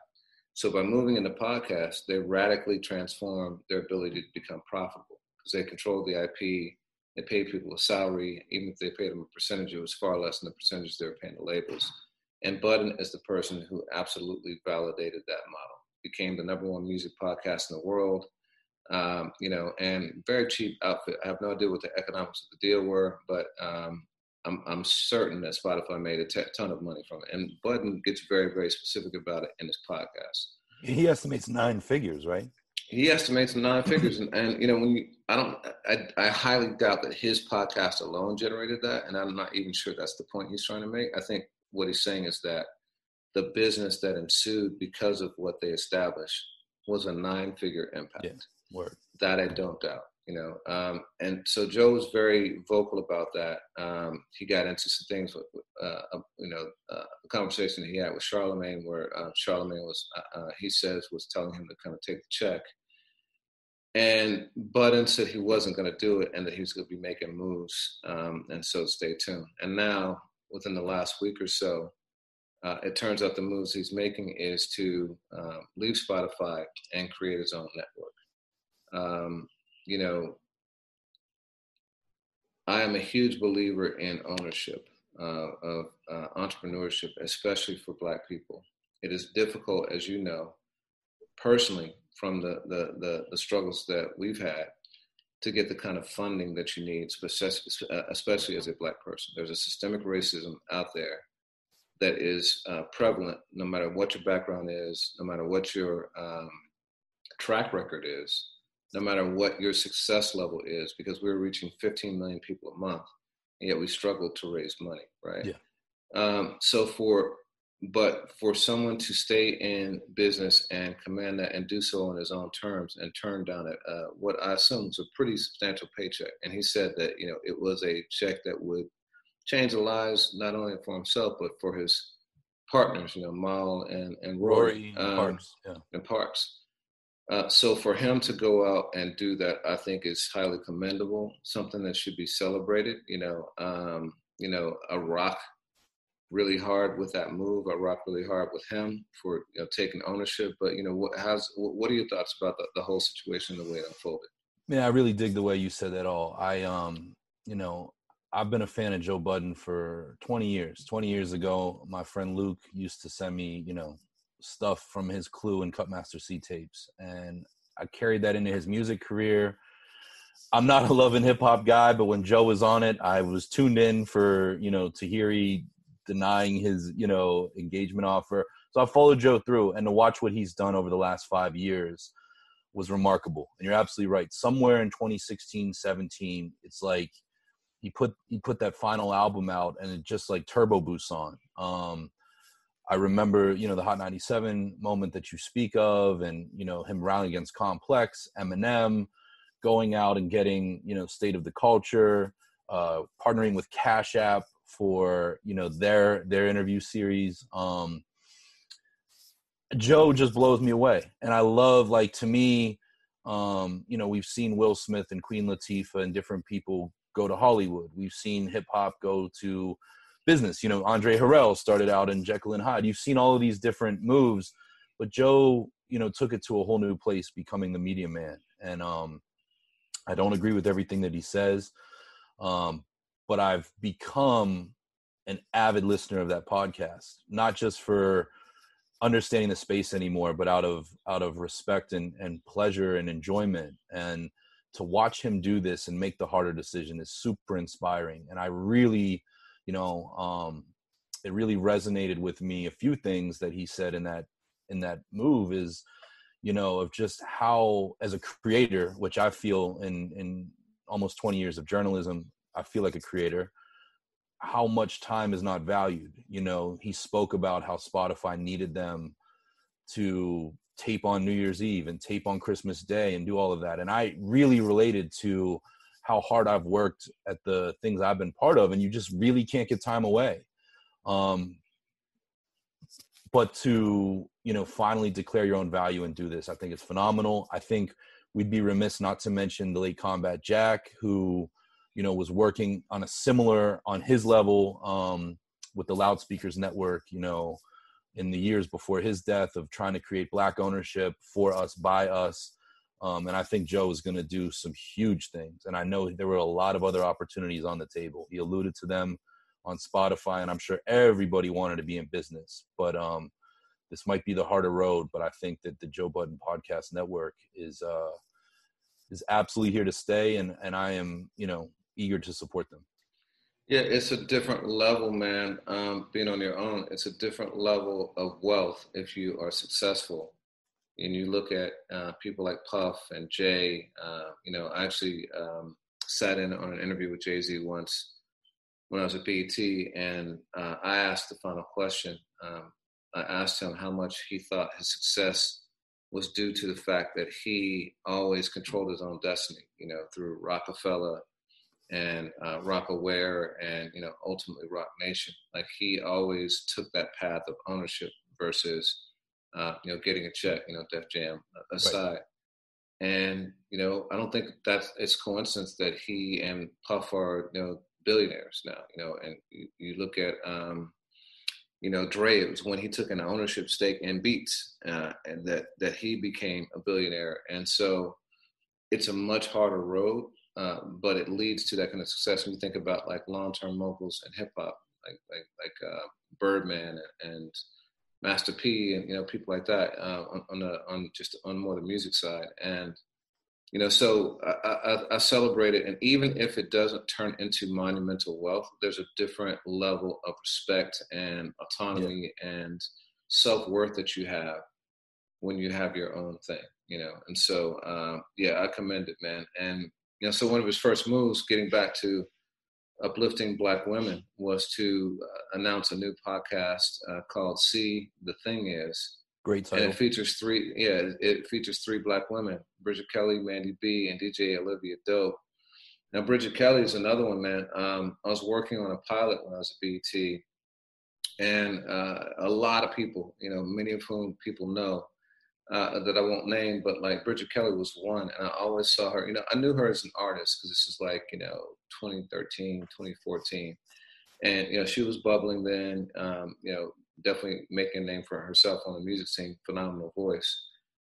So by moving into podcasts, they radically transformed their ability to become profitable because they controlled the IP, they paid people a salary, even if they paid them a percentage, it was far less than the percentage they were paying the labels. And Budden is the person who absolutely validated that model became the number one music podcast in the world. Um, you know, and very cheap outfit. I have no idea what the economics of the deal were, but um, I'm, I'm certain that Spotify made a t- ton of money from it. And Budden gets very, very specific about it in his podcast. He estimates nine figures, right? He estimates nine figures, and, and you know when you, I don't, I, I highly doubt that his podcast alone generated that, and I'm not even sure that's the point he's trying to make. I think what he's saying is that the business that ensued because of what they established was a nine-figure impact. Yeah, word. That I don't doubt you know um, and so joe was very vocal about that um, he got into some things with uh, you know uh, a conversation he had with charlemagne where uh, charlemagne was uh, uh, he says was telling him to kind of take the check and Budden said he wasn't going to do it and that he was going to be making moves um, and so stay tuned and now within the last week or so uh, it turns out the moves he's making is to um, leave spotify and create his own network um, you know, I am a huge believer in ownership uh, of uh, entrepreneurship, especially for Black people. It is difficult, as you know, personally, from the, the, the, the struggles that we've had to get the kind of funding that you need, especially as a Black person. There's a systemic racism out there that is uh, prevalent no matter what your background is, no matter what your um, track record is no matter what your success level is, because we are reaching 15 million people a month, and yet we struggle to raise money, right? Yeah. Um, so for but for someone to stay in business and command that and do so on his own terms and turn down it, uh, what I assume was a pretty substantial paycheck. And he said that you know it was a check that would change the lives not only for himself but for his partners, you know, Mal and and Rory, Rory um, Parks, yeah. and Parks. Uh, so for him to go out and do that, I think is highly commendable. Something that should be celebrated. You know, um, you know, a rock really hard with that move. I rock really hard with him for you know, taking ownership. But you know, what how's what are your thoughts about the, the whole situation, the way it unfolded? Yeah, I really dig the way you said that. All I, um, you know, I've been a fan of Joe Budden for 20 years. 20 years ago, my friend Luke used to send me, you know, stuff from his Clue and Cutmaster C tapes, and I carried that into his music career. I'm not a loving hip hop guy, but when Joe was on it, I was tuned in for you know Tahiry denying his you know engagement offer. So I followed Joe through, and to watch what he's done over the last five years was remarkable. And you're absolutely right. Somewhere in 2016, 17, it's like he put he put that final album out, and it just like turbo boosts on. Um, I remember, you know, the Hot 97 moment that you speak of, and you know him rallying against Complex, Eminem, going out and getting, you know, State of the Culture, uh, partnering with Cash App for, you know, their their interview series. Um, Joe just blows me away, and I love, like, to me, um, you know, we've seen Will Smith and Queen Latifah and different people go to Hollywood. We've seen hip hop go to business. You know, Andre Harrell started out in Jekyll and Hyde. You've seen all of these different moves, but Joe, you know, took it to a whole new place, becoming the media man. And um, I don't agree with everything that he says, um, but I've become an avid listener of that podcast, not just for understanding the space anymore, but out of out of respect and, and pleasure and enjoyment. And to watch him do this and make the harder decision is super inspiring. And I really you know um it really resonated with me a few things that he said in that in that move is you know of just how as a creator which i feel in in almost 20 years of journalism i feel like a creator how much time is not valued you know he spoke about how spotify needed them to tape on new year's eve and tape on christmas day and do all of that and i really related to how hard I've worked at the things I've been part of, and you just really can't get time away. Um, but to you know finally declare your own value and do this, I think it's phenomenal. I think we'd be remiss not to mention the late Combat Jack, who you know was working on a similar on his level um, with the Loudspeakers Network. You know, in the years before his death, of trying to create black ownership for us by us um, and I think Joe is going to do some huge things. And I know there were a lot of other opportunities on the table. He alluded to them on Spotify, and I'm sure everybody wanted to be in business. But um, this might be the harder road. But I think that the Joe Budden Podcast Network is uh, is absolutely here to stay, and and I am you know eager to support them. Yeah, it's a different level, man. Um, being on your own, it's a different level of wealth if you are successful and you look at uh, people like Puff and Jay, uh, you know, I actually um, sat in on an interview with Jay Z once when I was at BET, and uh, I asked the final question. Um, I asked him how much he thought his success was due to the fact that he always controlled his own destiny, you know, through Roc-A-Fella and uh, Aware, and, you know, ultimately Roc Nation. Like he always took that path of ownership versus, uh, you know, getting a check, you know, Def Jam aside. Right. And, you know, I don't think that's, it's coincidence that he and Puff are, you know, billionaires now, you know, and you, you look at, um, you know, Dre, it was when he took an ownership stake in Beats, uh, and that that he became a billionaire. And so, it's a much harder road, uh, but it leads to that kind of success. When you think about like long-term moguls and hip hop, like like like uh, Birdman and Master P, and you know people like that uh, on on, the, on just on more the music side, and you know so I, I, I, celebrate it and even if it doesn't turn into monumental wealth there's a different level of respect and autonomy yeah. and self-worth that you have when you have your own thing you know and so um, yeah i commend it man and you know so one of his first moves getting back to uplifting black women was to uh, announce a new podcast uh, called see the thing is Great title. And it features three, yeah, it features three black women: Bridget Kelly, Mandii B, and DJ Olivia Dope. Now, Bridget Kelly is another one, man. Um, I was working on a pilot when I was at BET, and uh, a lot of people, you know, many of whom people know uh, that I won't name, but like Bridget Kelly was one, and I always saw her. You know, I knew her as an artist because this is like you know 2013, 2014, and you know she was bubbling then. Um, you know, definitely making a name for herself on the music scene, phenomenal voice.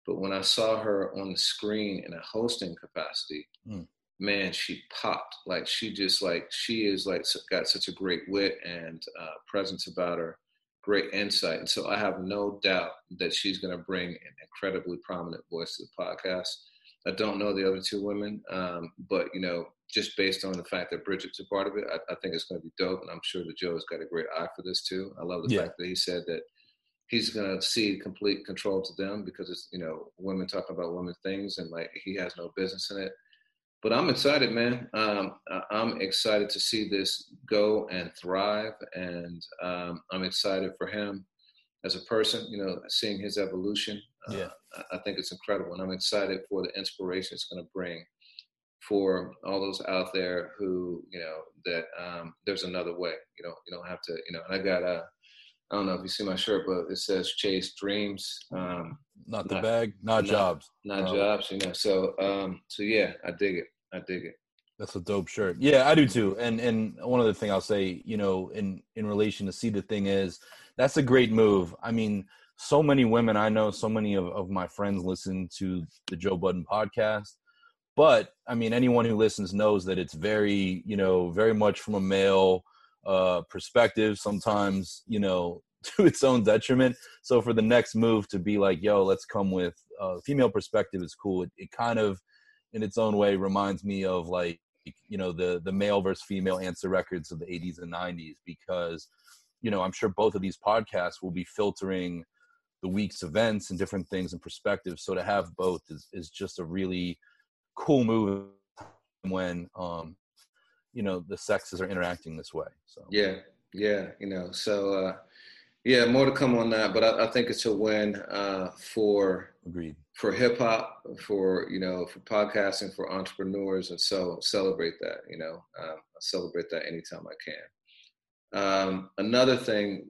But when I saw her on the screen in a hosting capacity, mm. man, she popped. Like she just like she is like got such a great wit and uh, presence about her, great insight. And so I have no doubt that she's going to bring an incredibly prominent voice to the podcast. I don't know the other two women, um, but you know, just based on the fact that Bridget's a part of it, I, I think it's going to be dope, and I'm sure that Joe has got a great eye for this too. I love the yeah. fact that he said that he's going to see complete control to them because it's you know women talking about women things, and like he has no business in it. But I'm excited, man. Um, I'm excited to see this go and thrive, and um, I'm excited for him as a person. You know, seeing his evolution. Uh, yeah, I think it's incredible, and I'm excited for the inspiration it's going to bring for all those out there who you know that um, there's another way. You don't you don't have to you know. And I got a I don't know if you see my shirt, but it says chase dreams. Um, not the not, bag, not, not jobs. Not um, jobs, you know. So um, so yeah, I dig it. I dig it. That's a dope shirt. Yeah, I do too. And and one other thing I'll say, you know, in in relation to see the thing is, that's a great move. I mean, so many women I know, so many of, of my friends listen to the Joe Budden podcast but I mean, anyone who listens knows that it's very, you know, very much from a male uh, perspective. Sometimes, you know, to its own detriment. So for the next move to be like, yo, let's come with a female perspective is cool. It, it kind of, in its own way, reminds me of like, you know, the the male versus female answer records of the 80s and 90s because, you know, I'm sure both of these podcasts will be filtering the week's events and different things and perspectives. So to have both is, is just a really cool move when um you know the sexes are interacting this way so. Yeah yeah you know so uh yeah more to come on that but i, I think it's a win uh for agreed. for hip-hop for you know for podcasting for entrepreneurs and so celebrate that you know um, I celebrate that anytime i can. Um, another thing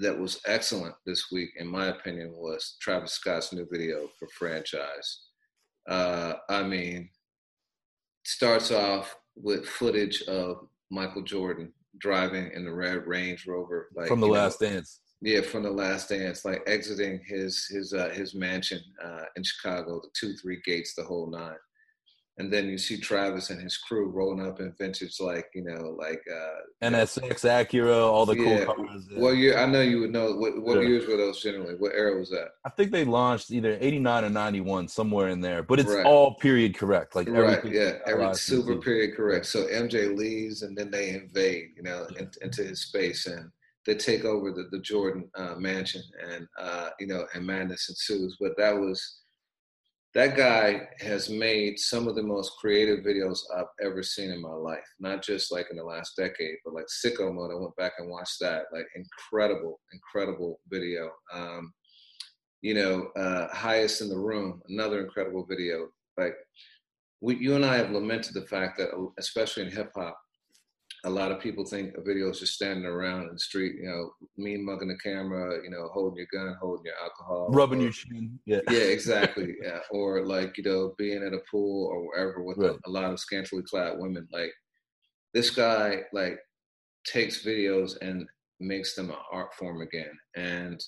that was excellent this week in my opinion was travis scott's new video for franchise. Uh, I mean, starts off with footage of Michael Jordan driving in the red Range Rover, like from the Last know, Dance. Yeah, from the Last Dance, like exiting his his uh, his mansion uh, in Chicago, the two three gates, the whole nine and then you see Travis and his crew rolling up in vintage, like you know, like uh, NSX, Acura, all the yeah. cool cars. Yeah. What year? I know you would know. What, what yeah. years were those generally? What era was that? I think they launched either '89 or '91, somewhere in there. But it's right. all period correct, like right, yeah, every super period correct. So MJ leaves, and then they invade, you know, in, into his space, and they take over the, the Jordan uh, mansion and uh, you know and madness ensues. But that was that guy has made some of the most creative videos I've ever seen in my life. Not just like in the last decade, but like Sicko Mode. I went back and watched that. Like incredible, incredible video. Um, you know, uh, highest in the room, another incredible video. Like we, you and I have lamented the fact that, especially in hip hop, a lot of people think a video is just standing around in the street, you know, me mugging the camera, you know, holding your gun, holding your alcohol, rubbing or, your chin. Yeah, yeah, exactly. yeah, or like you know, being at a pool or wherever with right. a, a, lot of scantily clad women. Like this guy, like takes videos and makes them an art form again. And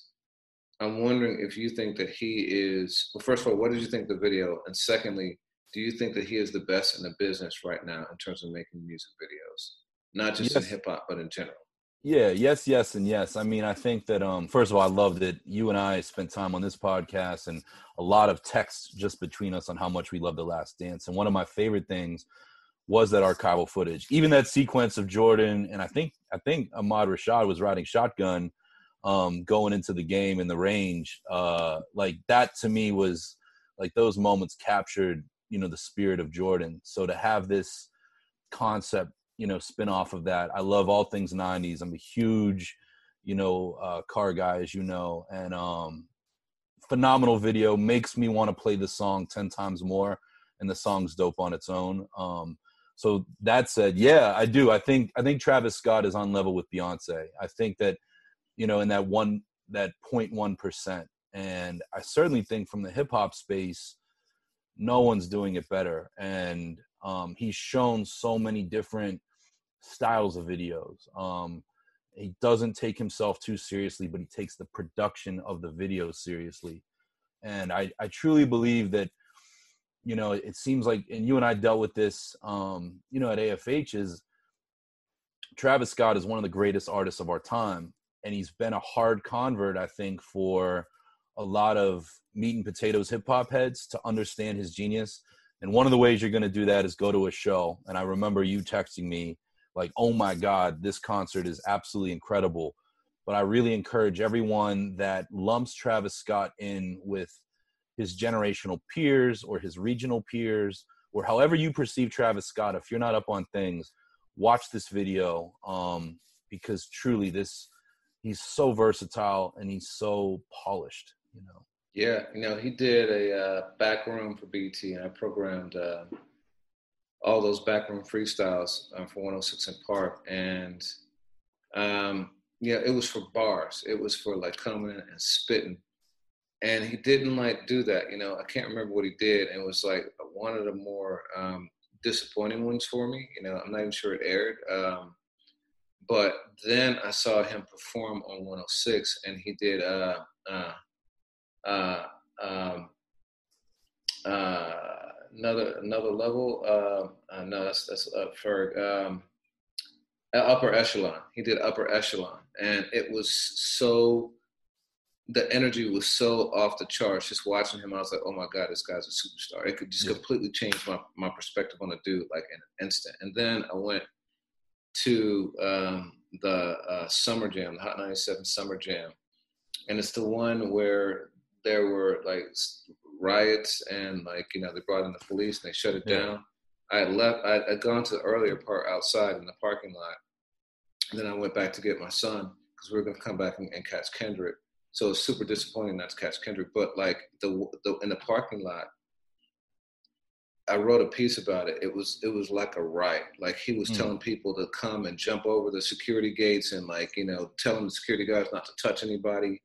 I'm wondering if you think that he is. Well, first of all, what did you think the video? And secondly, do you think that he is the best in the business right now in terms of making music videos? Not just yes. in hip hop, but in general. Yeah, yes, yes, and yes. I mean, I think that um, first of all, I love that you and I spent time on this podcast and a lot of text just between us on how much we love The Last Dance. And one of my favorite things was that archival footage, even that sequence of Jordan and I think I think Ahmad Rashad was riding shotgun, um, going into the game in the range. Uh, like that to me was like those moments captured, you know, the spirit of Jordan. So to have this concept you know spin off of that. I love all things 90s i'm a huge you know uh, car guy as you know and um phenomenal video. Makes me want to play the song 10 times more and the song's dope on its own. Um so that said yeah i do. I think i think travis scott is on level with beyonce. I think that you know in that one that 0.1 percent. And i certainly think from the hip-hop space no one's doing it better. And um, he's shown so many different styles of videos. Um, he doesn't take himself too seriously, but he takes the production of the videos seriously. And I, I truly believe that, you know, it seems like, and you and I dealt with this, um, you know, at AFH is Travis Scott is one of the greatest artists of our time. And he's been a hard convert, I think, for a lot of meat and potatoes hip hop heads to understand his genius. And one of the ways you're going to do that is go to a show. And I remember you texting me like, oh my God, this concert is absolutely incredible. But I really encourage everyone that lumps Travis Scott in with his generational peers or his regional peers or however you perceive Travis Scott. If you're not up on things, watch this video um, because truly, this he's so versatile and he's so polished. You know. Yeah, you know, he did a uh, back room for BET, and I programmed uh, all those backroom freestyles um, for 106 & Park, and um, yeah, it was for bars. It was for like coming in and spitting, and he didn't like do that. You know, I can't remember what he did, and it was like one of the more um, disappointing ones for me. You know, I'm not even sure it aired. Um, but then I saw him perform on 106, and he did uh, uh, uh, um, uh, another another level. Uh, uh, no, that's that's uh, for um, upper echelon. He did upper echelon, and it was so. The energy was so off the charts. Just watching him, I was like, "Oh my god, this guy's a superstar!" It could just yeah. completely change my my perspective on a dude like in an instant. And then I went to um, the uh, Summer Jam, the Hot 97 Summer Jam, and it's the one where there were like riots and like you know they brought in the police and they shut it yeah. down. I had left. I had gone to the earlier part outside in the parking lot, and then I went back to get my son because we were going to come back and, and, catch Kendrick. So it was super disappointing not to catch Kendrick. But like the, the in the parking lot, I wrote a piece about it. It was it was like a riot. Like he was mm. telling people to come and jump over the security gates and like you know telling the security guards not to touch anybody,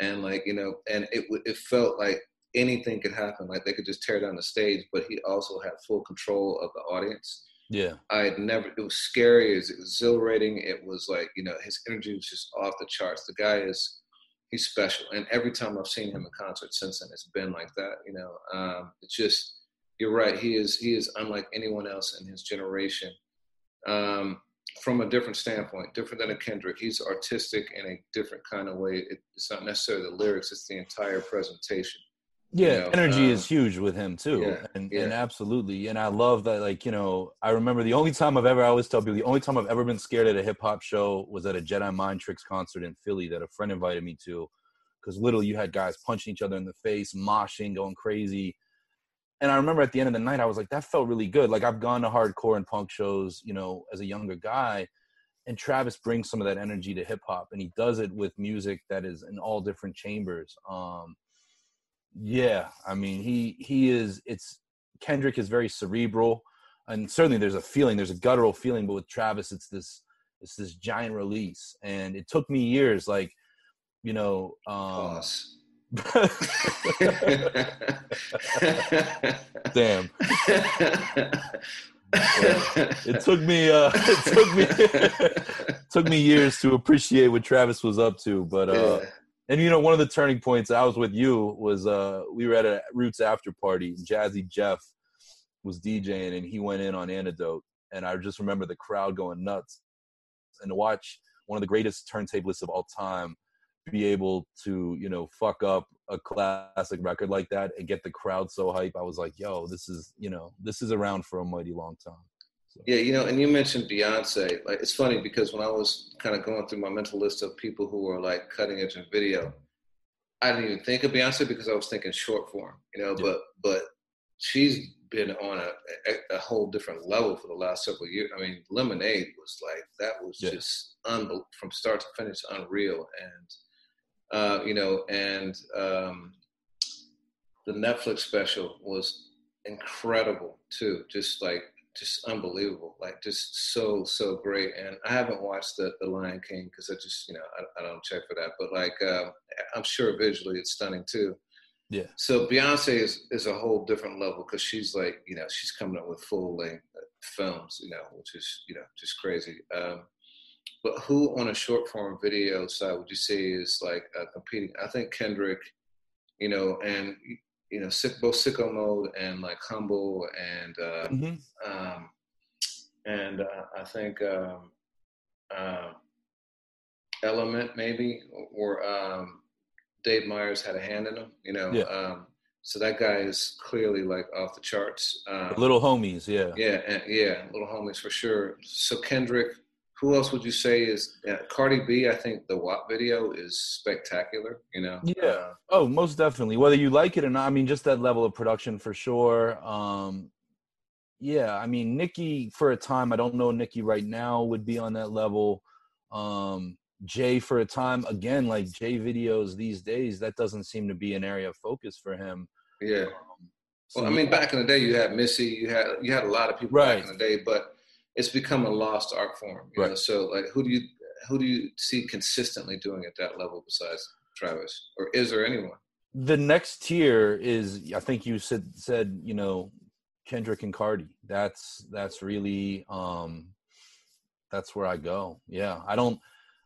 and like you know and it it felt like anything could happen. Like they could just tear down the stage, but he also had full control of the audience. Yeah. I had never, it was scary, it was exhilarating. It was like, you know, his energy was just off the charts. The guy is, he's special. And every time I've seen him in concert since then, it's been like that, you know. Um, it's just, you're right. He is, he is unlike anyone else in his generation. Um, from a different standpoint, different than a Kendrick. He's artistic in a different kind of way. It, it's not necessarily the lyrics, it's the entire presentation Yeah, you know, energy um, is huge with him too, yeah, and yeah. and absolutely, and I love that. Like you know, I remember the only time I've ever, I always tell people, the only time I've ever been scared at a hip hop show was at a Jedi Mind Tricks concert in Philly that a friend invited me to, because literally you had guys punching each other in the face, moshing, going crazy, and I remember at the end of the night, I was like, that felt really good. Like I've gone to hardcore and punk shows, you know, as a younger guy, and Travis brings some of that energy to hip hop, and he does it with music that is in all different chambers. Um, yeah, I mean, he he is. It's Kendrick is very cerebral, and certainly there's a feeling, there's a guttural feeling, but with Travis, it's this it's this giant release, and it took me years, like you know. Um, Pause. damn, it took me uh, it took me took me years to appreciate what Travis was up to, but uh, Yeah. And you know one of the turning points I was with you was uh we were at a Roots after party. and Jazzy Jeff was DJing and he went in on Antidote, and I just remember the crowd going nuts, and to watch one of the greatest turntablists of all time be able to you know fuck up a classic record like that and get the crowd so hype. I was like, yo, this is you know this is around for a mighty long time. Yeah, you know, and you mentioned Beyonce. Like, it's funny because when I was kind of going through my mental list of people who were like cutting edge in video, I didn't even think of Beyonce because I was thinking short form, you know. Yeah. But but she's been on a, a a whole different level for the last several years. I mean, Lemonade was like that was Yeah. just unbel- from start to finish unreal, and uh, you know, and um, the Netflix special was incredible too. Just like just unbelievable, like just so so great. And I haven't watched the the Lion King because I just you know I, I don't check for that, but like um, I'm sure visually it's stunning too. Yeah. So Beyonce is is a whole different level because she's like you know she's coming up with full length films, you know, which is you know just crazy. Um, but who on a short form video side would you say is like uh, competing? I think Kendrick, you know, and you know, sick, both sicko mode and like humble and uh, Mhm. um, and uh, I think um, um Element maybe or um, Dave Meyers had a hand in them, you know. Yeah. Um, so that guy is clearly like off the charts. Um, little homies, yeah. yeah, and, yeah, little homies for sure. So Kendrick, who else would you say is uh, Cardi B? I think the WAP video is spectacular. You know. Yeah. Uh, Oh, most definitely. Whether you like it or not, I mean, just that level of production for sure. Um, yeah, I mean, Nicki for a time, I don't know Nicki right now would be on that level. Um, Jay for a time, again, like Jay videos these days, that doesn't seem to be an area of focus for him. yeah. Um, so Well, I mean, back in the day, you had Missy, you had you had a lot of people Right. back in the day, but it's become a lost art form. You know? Right. So, like, who do you who do you see consistently doing at that level besides Travis, or is there anyone? the next tier is I think you said said you know Kendrick and Cardi. That's that's really um that's where I go. Yeah, I don't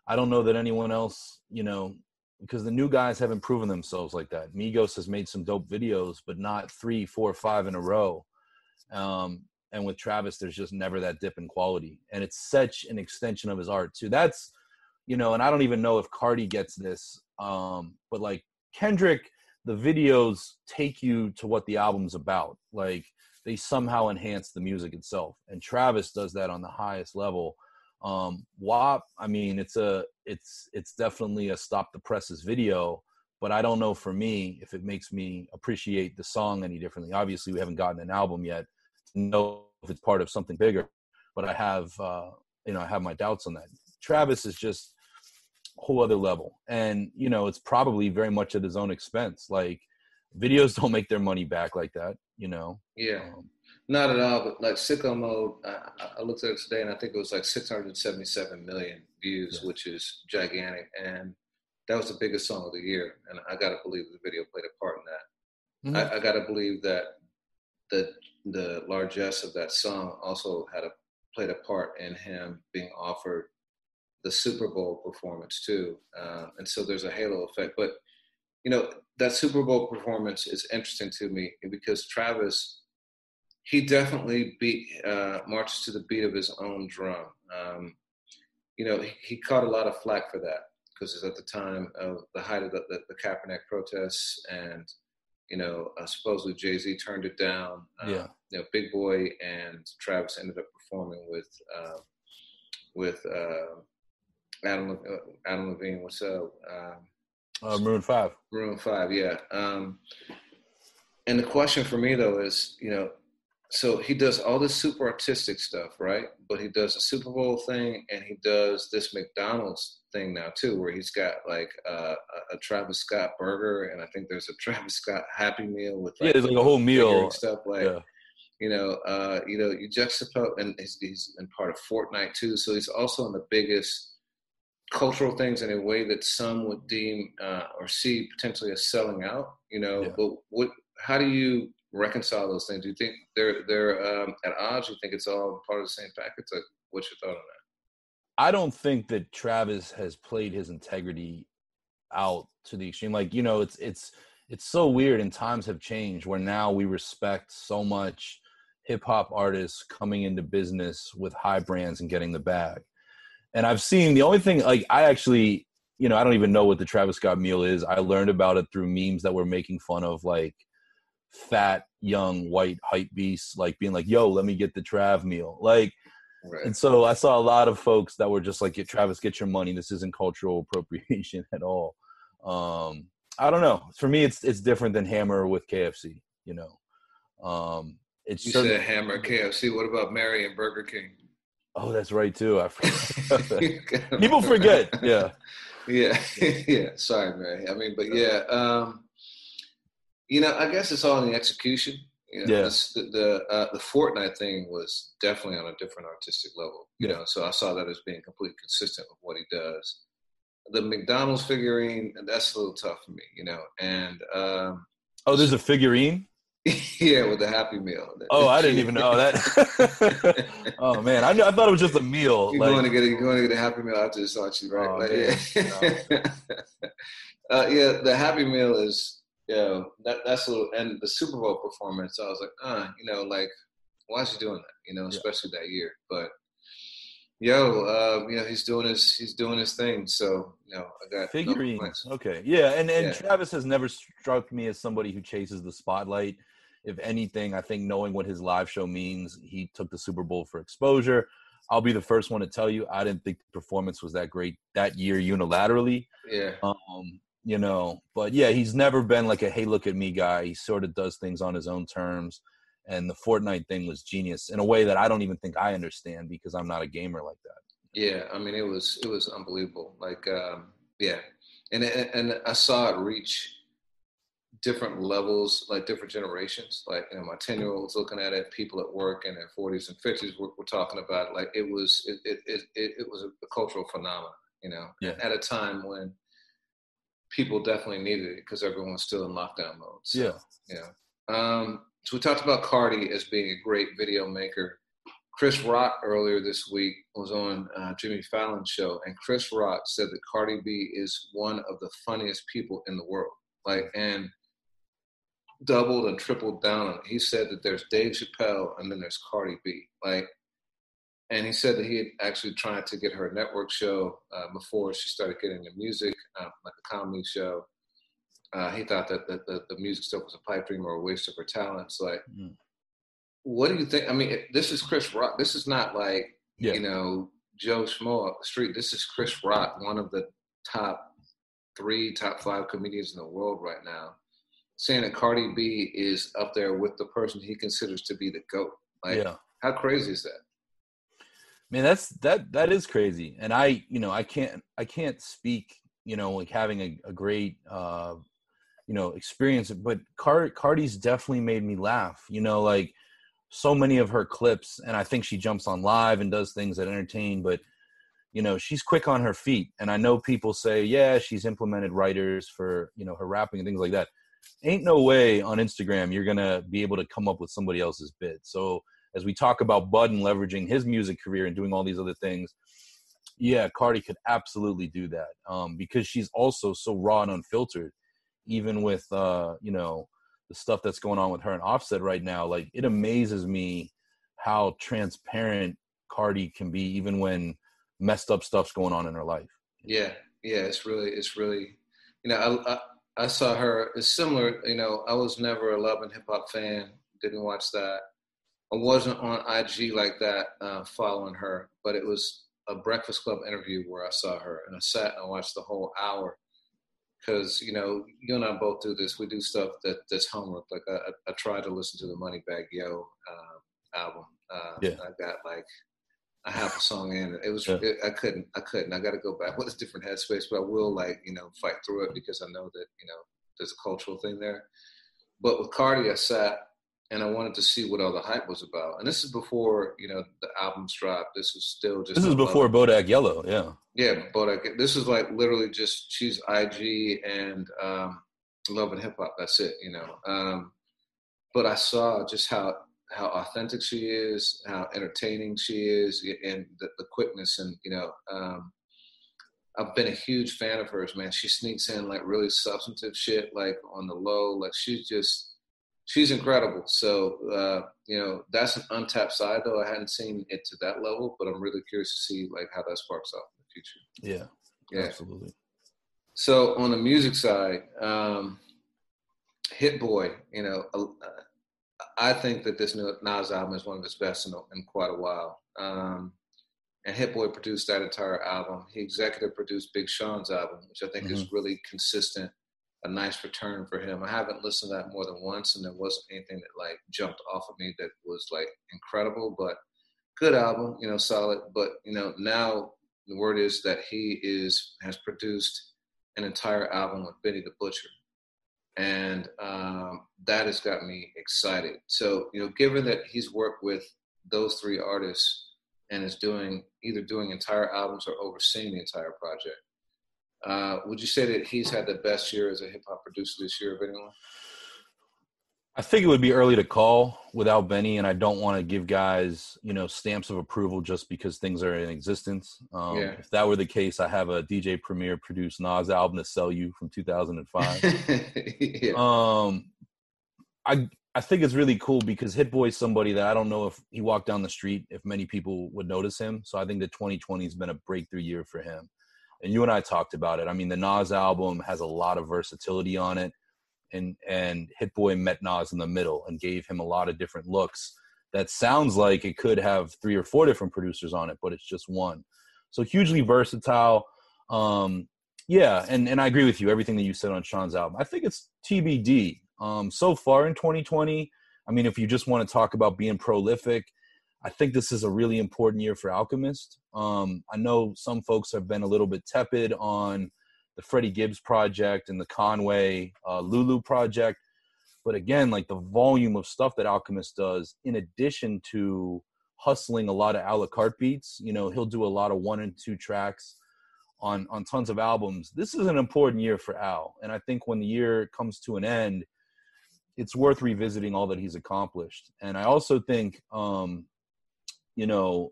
I don't know that anyone else you know because the new guys haven't proven themselves like that. Migos has made some dope videos, but not three, four, five in a row. Um, and with Travis, there's just never that dip in quality, and it's such an extension of his art too. That's you know, and I don't even know if Cardi gets this, um, but like Kendrick, the videos take you to what the album's about. Like they somehow enhance the music itself, and Travis does that on the highest level. Um, WAP, I mean, it's a, it's, it's definitely a stop the presses video, but I don't know for me if it makes me appreciate the song any differently. Obviously, we haven't gotten an album yet know if it's part of something bigger, but I have, uh, you know, I have my doubts on that. Travis is just a whole other level, and you know, it's probably very much at his own expense. Like videos don't make their money back like that, you know. Yeah, Um, not at all. But like sicko mode, I, I- looked at it today, and I think it was like 677 million views, Yeah. which is gigantic, and that was the biggest song of the year. And I got to believe the video played a part in that. mhm. I, I got to believe that the the largesse of that song also had a played a part in him being offered the Super Bowl performance too, uh, and so there's a halo effect. But you know that Super Bowl performance is interesting to me because Travis, he definitely beat uh, marches to the beat of his own drum. Um, you know, he, he caught a lot of flack for that because it's at the time of the height of the, the, the Kaepernick protests and you know, uh, supposedly Jay Z turned it down. Um, Yeah. You know, Big Boi and Travis ended up performing with uh, with uh, Adam uh, Adam Levine. What's up? Um, Uh, Maroon Five. Maroon Five, yeah. Um, and the question for me though is, you know, so he does all this super artistic stuff, right? But he does the Super Bowl thing, and he does this McDonald's thing now too, where he's got like uh, a, Travis Scott burger, and I think there's a Travis Scott Happy Meal with Yeah, there's like a whole meal. stuff like. Yeah. You know, uh, you know, you juxtapose, and he's, he's in part of Fortnite too. So he's also in the biggest cultural things in a way that some would deem uh, or see potentially as selling out. You know, Yeah. but what? How do you reconcile those things? Do you think they're they're um, at odds? Do you think it's all part of the same package? Like, what's your thought on that? I don't think that Travis has played his integrity out to the extreme. Like, you know, it's it's it's so weird and times have changed where now we respect so much hip hop artists coming into business with high brands and getting the bag. And I've seen the only thing like I actually, you know, I don't even know what the Travis Scott meal is. I learned about it through memes that were making fun of like fat young white hype beasts like being like, "Yo, let me get the Trav meal." Like Right. and so I saw a lot of folks that were just like, "Get Travis, get your money. This isn't cultural appropriation at all." Um, I don't know. For me, it's it's different than Hammer with KFC. You know, um, it's you certain- said Hammer KFC. What about Mary and Burger King? oh, that's right too. I forgot. People forget. Yeah, yeah yeah sorry mary i mean but yeah um you know i guess it's all in the execution you know, Yeah. this, the the, uh, the Fortnite thing was definitely on a different artistic level you Yeah. know so i saw that as being completely consistent with what he does the mcdonald's figurine that's a little tough for me you know and um Oh, there's a figurine. yeah with the happy meal Oh, I didn't even know that. oh man, I, knew, I thought it was just a meal. You're like- going to get a, you're going to get a happy meal after this, aren't you? Right? Oh, Like, yeah. uh, yeah, the happy meal is, know, that, that's a little, and the Super Bowl performance, I was like, uh, you know, like, why is he doing that? You know, Yeah. especially that year. But yo, uh, you know, he's doing his, he's doing his thing. So, you know, I got figurines. okay, yeah, and and Yeah. Travis has never struck me as somebody who chases the spotlight. If anything, I think knowing what his live show means, he took the Super Bowl for exposure. I'll be the first one to tell you, I didn't think the performance was that great that year unilaterally. Yeah. Um, you know, but yeah, he's never been like a hey, look at me guy. He sort of does things on his own terms. And the Fortnite thing was genius in a way that I don't even think I understand because I'm not a gamer like that. Yeah, I mean it was it was unbelievable. Like um, yeah, and and and I saw it reach different levels, like different generations. Like you know, my ten year olds looking at it, people at work in their forties and fifties were, were talking about it. Like it was it it it, it, it was a cultural phenomenon. You know, Yeah. at a time when people definitely needed it because everyone was still in lockdown mode. So, Yeah. yeah. Um, so we talked about Cardi as being a great video maker. Chris Rock earlier this week was on uh, Jimmy Fallon's show, and Chris Rock said that Cardi B is one of the funniest people in the world. Like, and doubled and tripled down on it. He said that there's Dave Chappelle and then there's Cardi B. Like, and he said that he had actually tried to get her a network show uh, before she started getting into music, uh, like a comedy show. Uh, he thought that the, the, the music stuff was a pipe dream or a waste of her talents. Like, Mm. what do you think? I mean, this is Chris Rock. This is not like Yeah. you know Joe Schmo up the street. This is Chris Rock, one of the top three, top five comedians in the world right now, saying that Cardi B is up there with the person he considers to be the goat. Like, yeah. how crazy is that? Man that's that that is crazy. And i you know i can't i can't speak you know like having a, a great uh you know experience but Car- cardi's definitely made me laugh you know like so many of her clips and i think she jumps on live and does things that entertain but you know she's quick on her feet. And i know people say yeah she's implemented writers for you know her rapping and things like that. Ain't no way on instagram you're gonna be able to come up with somebody else's bit. So as we talk about Budden leveraging his music career and doing all these other things, yeah, Cardi could absolutely do that um, because she's also so raw and unfiltered. Even with uh, you know the stuff that's going on with her and Offset right now, like it amazes me how transparent Cardi can be, even when messed up stuff's going on in her life. Yeah, yeah, it's really, it's really, you know, I, I, I saw her. It's similar. You know, I was never a love and hip hop fan. Didn't watch that. I wasn't on IG like that uh, following her, but it was a Breakfast Club interview where I saw her, and I sat and I watched the whole hour. Because you know, you and I both do this. We do stuff that that's homework. Like I, I, I tried to listen to the Moneybagg Yo uh, album. Uh, Yeah. I got like a half a song in. It It was Yeah. it, I couldn't I couldn't. I got to go back with a different headspace, but I will like you know fight through it because I know that you know there's a cultural thing there. But with Cardi, I sat and I wanted to see what all the hype was about. And this is before you know the albums dropped. This was still just This is before Bodak Yellow. Yeah. yeah, Bodak. This is like literally just she's IG and um, love and hip hop. That's it, you know. Um, but I saw just how how authentic she is, how entertaining she is, and the, the quickness. And you know, um, I've been a huge fan of hers, man. She sneaks in like really substantive shit, like on the low. Like she's just she's incredible. So uh, you know, that's an untapped side though. I hadn't seen it to that level, but I'm really curious to see like how that sparks off in the future. Yeah. Yeah. Absolutely. So on the music side, um, Hit Boy, you know, uh, I think that this new Nas album is one of his best in, in quite a while. Um, and Hit Boy produced that entire album. He executive produced Big Sean's album, which I think is really consistent, a nice return for him. I haven't listened to that more than once, and there wasn't anything that like jumped off of me that was like incredible, but good album, you know, solid. But you know, now the word is that he is has produced an entire album with Benny the Butcher, and um, that has got me excited. So you know, given that he's worked with those three artists and is doing either doing entire albums or overseeing the entire project, uh, would you say that he's had the best year as a hip hop producer this year of anyone? I think it would be early to call without Benny, and I don't want to give guys, you know, stamps of approval just because things are in existence. Um, Yeah. If that were the case, I have a DJ Premier produced Nas album to sell you from 2005. yeah. um, I I think it's really cool because Hit Boy is somebody that I don't know if he walked down the street if many people would notice him. So I think that 2020 has been a breakthrough year for him. And you and I talked about it. I mean, the Nas album has a lot of versatility on it, and and Hit Boy met Nas in the middle and gave him a lot of different looks. That sounds like it could have three or four different producers on it, but it's just one. So hugely versatile. Um, yeah, and and I agree with you. Everything that you said on Sean's album, I think it's TBD. Um, so far in 2020, I mean, if you just want to talk about being prolific, I think this is a really important year for Alchemist. Um, I know some folks have been a little bit tepid on the Freddie Gibbs project and the Conway uh, Lulu project, but again, like the volume of stuff that Alchemist does, in addition to hustling a lot of a la carte beats, you know, he'll do a lot of one and two tracks on on tons of albums. This is an important year for Al, and I think when the year comes to an end, it's worth revisiting all that he's accomplished. And I also think, um, you know,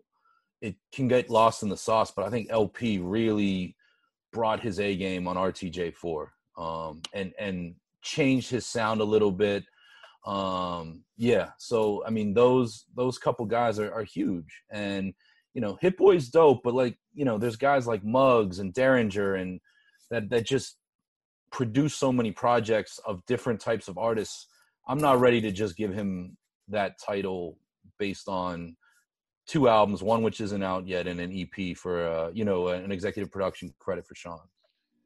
it can get lost in the sauce, but I think LP really brought his A game on RTJ4 um, and and changed his sound a little bit. Um, yeah, so I mean, those those couple guys are, are huge, and you know, Hit Boy's dope, but like you know, there's guys like Muggs and Daringer and that that just produce so many projects of different types of artists. I'm not ready to just give him that title based on two albums, one which isn't out yet, and an EP for uh, you know an executive production credit for Sean.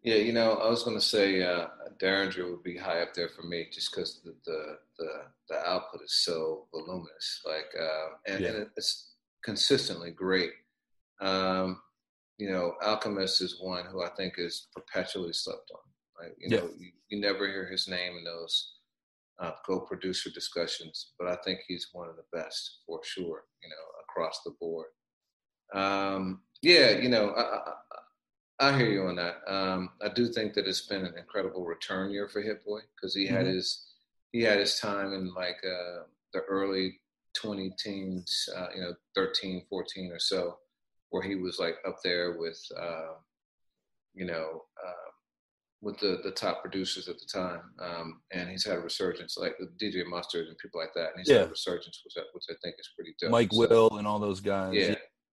Yeah, you know, I was going to say uh, Daringer would be high up there for me just because the, the the the output is so voluminous, like, uh, and, Yeah. and it's consistently great. Um, you know, Alchemist is one who I think is perpetually slept on. Like, you Yeah. know, you, you never hear his name in those uh, co-producer discussions, but I think he's one of the best for sure. You know, across the board. Um, yeah, you know, I, I, I- hear you on that. Um, I do think that it's been an incredible return year for Hit Boy because he had Mhm. his he had his time in like uh, the early 20 teens, uh, you know, 13, 14 or so, where he was like up there with, uh, you know, uh, with the, the top producers at the time. Um, and he's had a resurgence like DJ Mustard and people like that. And he's had Yeah. a resurgence, which I, which I think is pretty dope. Mike So- Will and all those guys. yeah.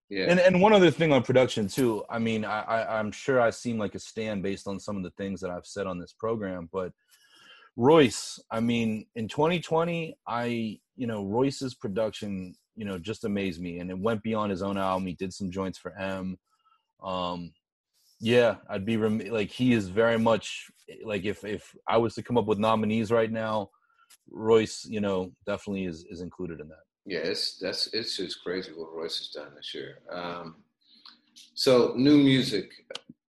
Yeah. And and one other thing on production too. I mean, I, I I'm sure I seem like a stand based on some of the things that I've said on this program, but Royce, I mean, in 2020, I you know Royce's production, you know, just amazed me, and it went beyond his own album. He did some joints for M. Um, yeah, I'd be rem- like he is very much like if if I was to come up with nominees right now, Royce, you know, definitely is is included in that. Yeah, it's that's it's just crazy what Royce has done this year. Um, so new music,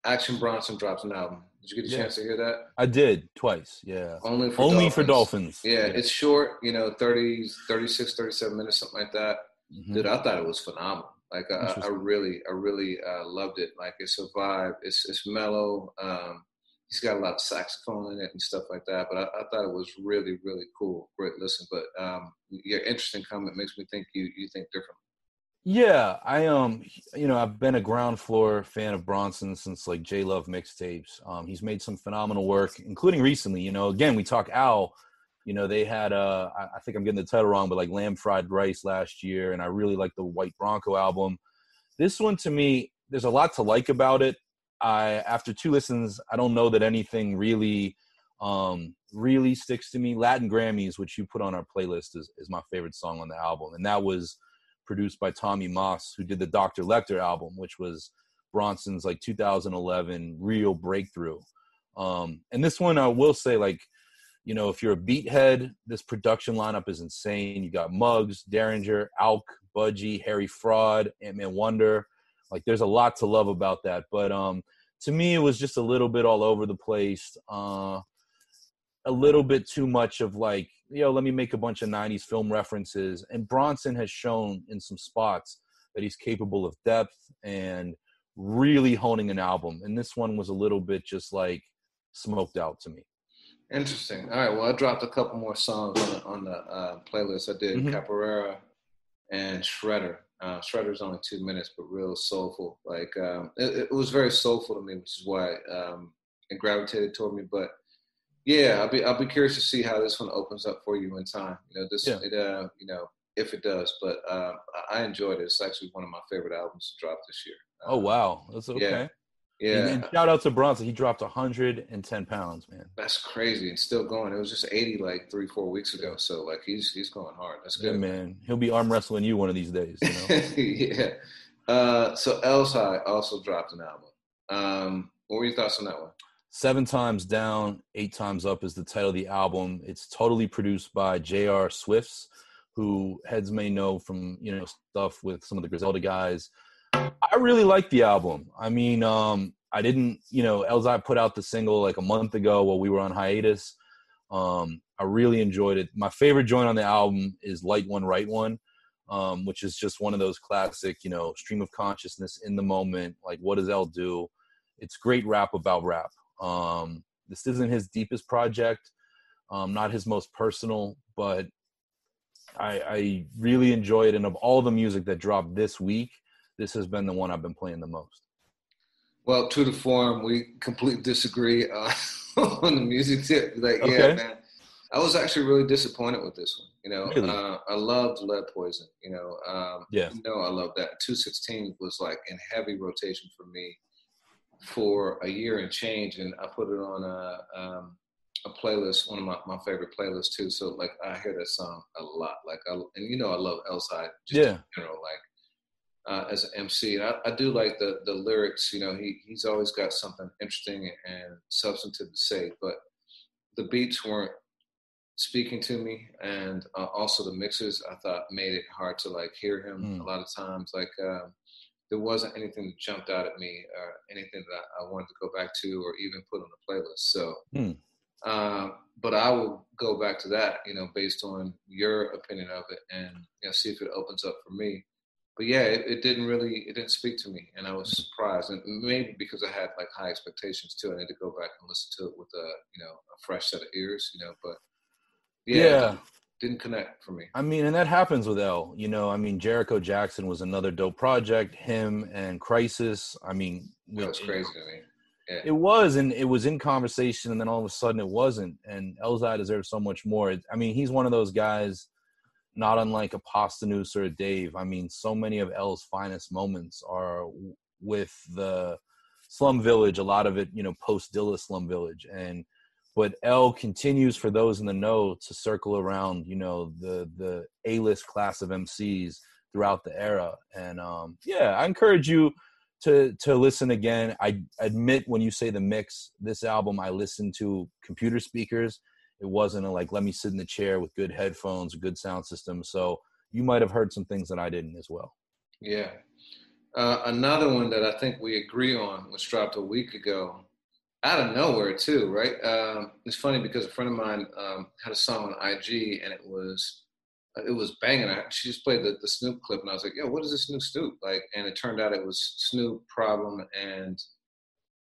Action Bronson drops an album. Did you get a Yeah. chance to hear that? I did twice. Yeah, Only for only Dolphins. for Dolphins. Yeah, it's short, you know, 30, 36, 37 minutes, something like that. Mhm. Dude, I thought it was phenomenal. Like I, I really, I really uh, loved it. Like it's a vibe. It's it's mellow. Um, he's got a lot of saxophone in it and stuff like that. But I, I thought it was really, really cool. Great listen. But um, your interesting comment makes me think you you think different. Yeah, I um, you know, I've been a ground floor fan of Bronson since like J Love mixtapes. Um, he's made some phenomenal work, including recently. You know, again, we talk Al. You know, they had uh, I, think I'm getting the title wrong, but like Lamb Fried Rice last year, and I really like the White Bronco album. This one to me, there's a lot to like about it. I after two listens, I don't know that anything really, um, really sticks to me. Latin Grammys, which you put on our playlist, is is my favorite song on the album, and that was produced by Tommy Mas, who did the Dr. Lecter album, which was Bronson's like 2011 real breakthrough. Um, and this one, I will say, like, you know, if you're a beat head, this production lineup is insane. You got Muggs, Daringer, Alk, Budgie, Harry Fraud, Ant Man Wonder. Like, there's a lot to love about that. But um, to me, it was just a little bit all over the place. Uh, a little bit too much of like, you know, let me make a bunch of 90s film references. And Bronson has shown in some spots that he's capable of depth and really honing an album. And this one was a little bit just like smoked out to me. Interesting. All right. Well, I dropped a couple more songs on the on the uh, playlist. I did Mhm. Capoeira and Shredder. Uh, Shredder's only two minutes, but real soulful. Like um, it, it was very soulful to me, which is why um, it gravitated toward me. But yeah, I'll be I'll be curious to see how this one opens up for you in time. You know, this Yeah. it uh, you know if it does. But uh, I enjoyed it. It's actually one of my favorite albums to drop this year. Oh, Um, wow. That's okay. Yeah, And, and shout out to Bronson. He dropped 110 pounds, man. That's crazy. And still going. It was just 80 like three, four weeks ago. So like he's he's going hard. That's Yeah, good. man. He'll be arm wrestling you one of these days, you know? yeah. Uh, so Elzhi also dropped an album. Um, what were your thoughts on that one? Seven Times Down, Eight Times Up is the title of the album. It's totally produced by J.R. Swiftz, who heads may know from, you know, stuff with some of the Griselda guys. I really like the album. I mean, um, I didn't, you know, Elzhi put out the single like a month ago while we were on hiatus. Um, I really enjoyed it. My favorite joint on the album is Light One, Right One, um, which is just one of those classic, you know, stream of consciousness in the moment. Like, what does El do? It's great rap about rap. Um, this isn't his deepest project, um, not his most personal, but I, I really enjoy it. And of all the music that dropped this week, this has been the one I've been playing the most. Well, to form, we completely disagree uh, on the music tip. Like, yeah, man. I was actually really disappointed with this one. You know, Really? uh, I loved Lead Poison. You know, um, Yeah. you know, I love that. Two sixteen was like in heavy rotation for me for a year and change, and I put it on a um, a playlist, one of my, my favorite playlists too. So like, I hear that song a lot. Like, I, and you know, I love Elzhi. Just Yeah. in general, like uh, as an MC. And I, I do like the the lyrics. You know, he he's always got something interesting and substantive to say, but the beats weren't speaking to me, and uh, also the mixes I thought made it hard to like hear him Mm. a lot of times. Like um, there wasn't anything that jumped out at me or anything that I, I wanted to go back to or even put on the playlist. So. Mm. Um, but I will go back to that, you know, based on your opinion of it, and you know, see if it opens up for me but yeah, it, it didn't really it didn't speak to me, and I was surprised, and maybe because I had like high expectations too. I need to go back and listen to it with a you know a fresh set of ears, you know. But yeah, Yeah. didn't, connect for me. I mean, and that happens with L. You know, I mean, Jericho Jackson was another dope project. Him and Khrysis. I mean, That was you crazy know, to me. Yeah, It was, and it was in conversation, and then all of a sudden it wasn't. And Elzhi deserves so much more. I mean, he's one of those guys. Not unlike a Posdnuos or a Dave. I mean, so many of L's finest moments are with the slum village. A lot of it, you know, post Dilla slum village, and but L continues for those in the know to circle around, you know, the the A list class of MCs throughout the era. And um, yeah, I encourage you to to listen again. I admit when you say the mix, this album I listened to computer speakers. It wasn't a, like let me sit in the chair with good headphones, a good sound system. So you might have heard some things that I didn't as well. Yeah. Uh, another one that I think we agree on was dropped a week ago, out of nowhere too, right? Um, it's funny because a friend of mine um, had a song on IG and it was it was banging. She just played the, the Snoop clip, and I was like, "Yo, what is this new Snoop?" Like, and it turned out it was Snoop Problem, and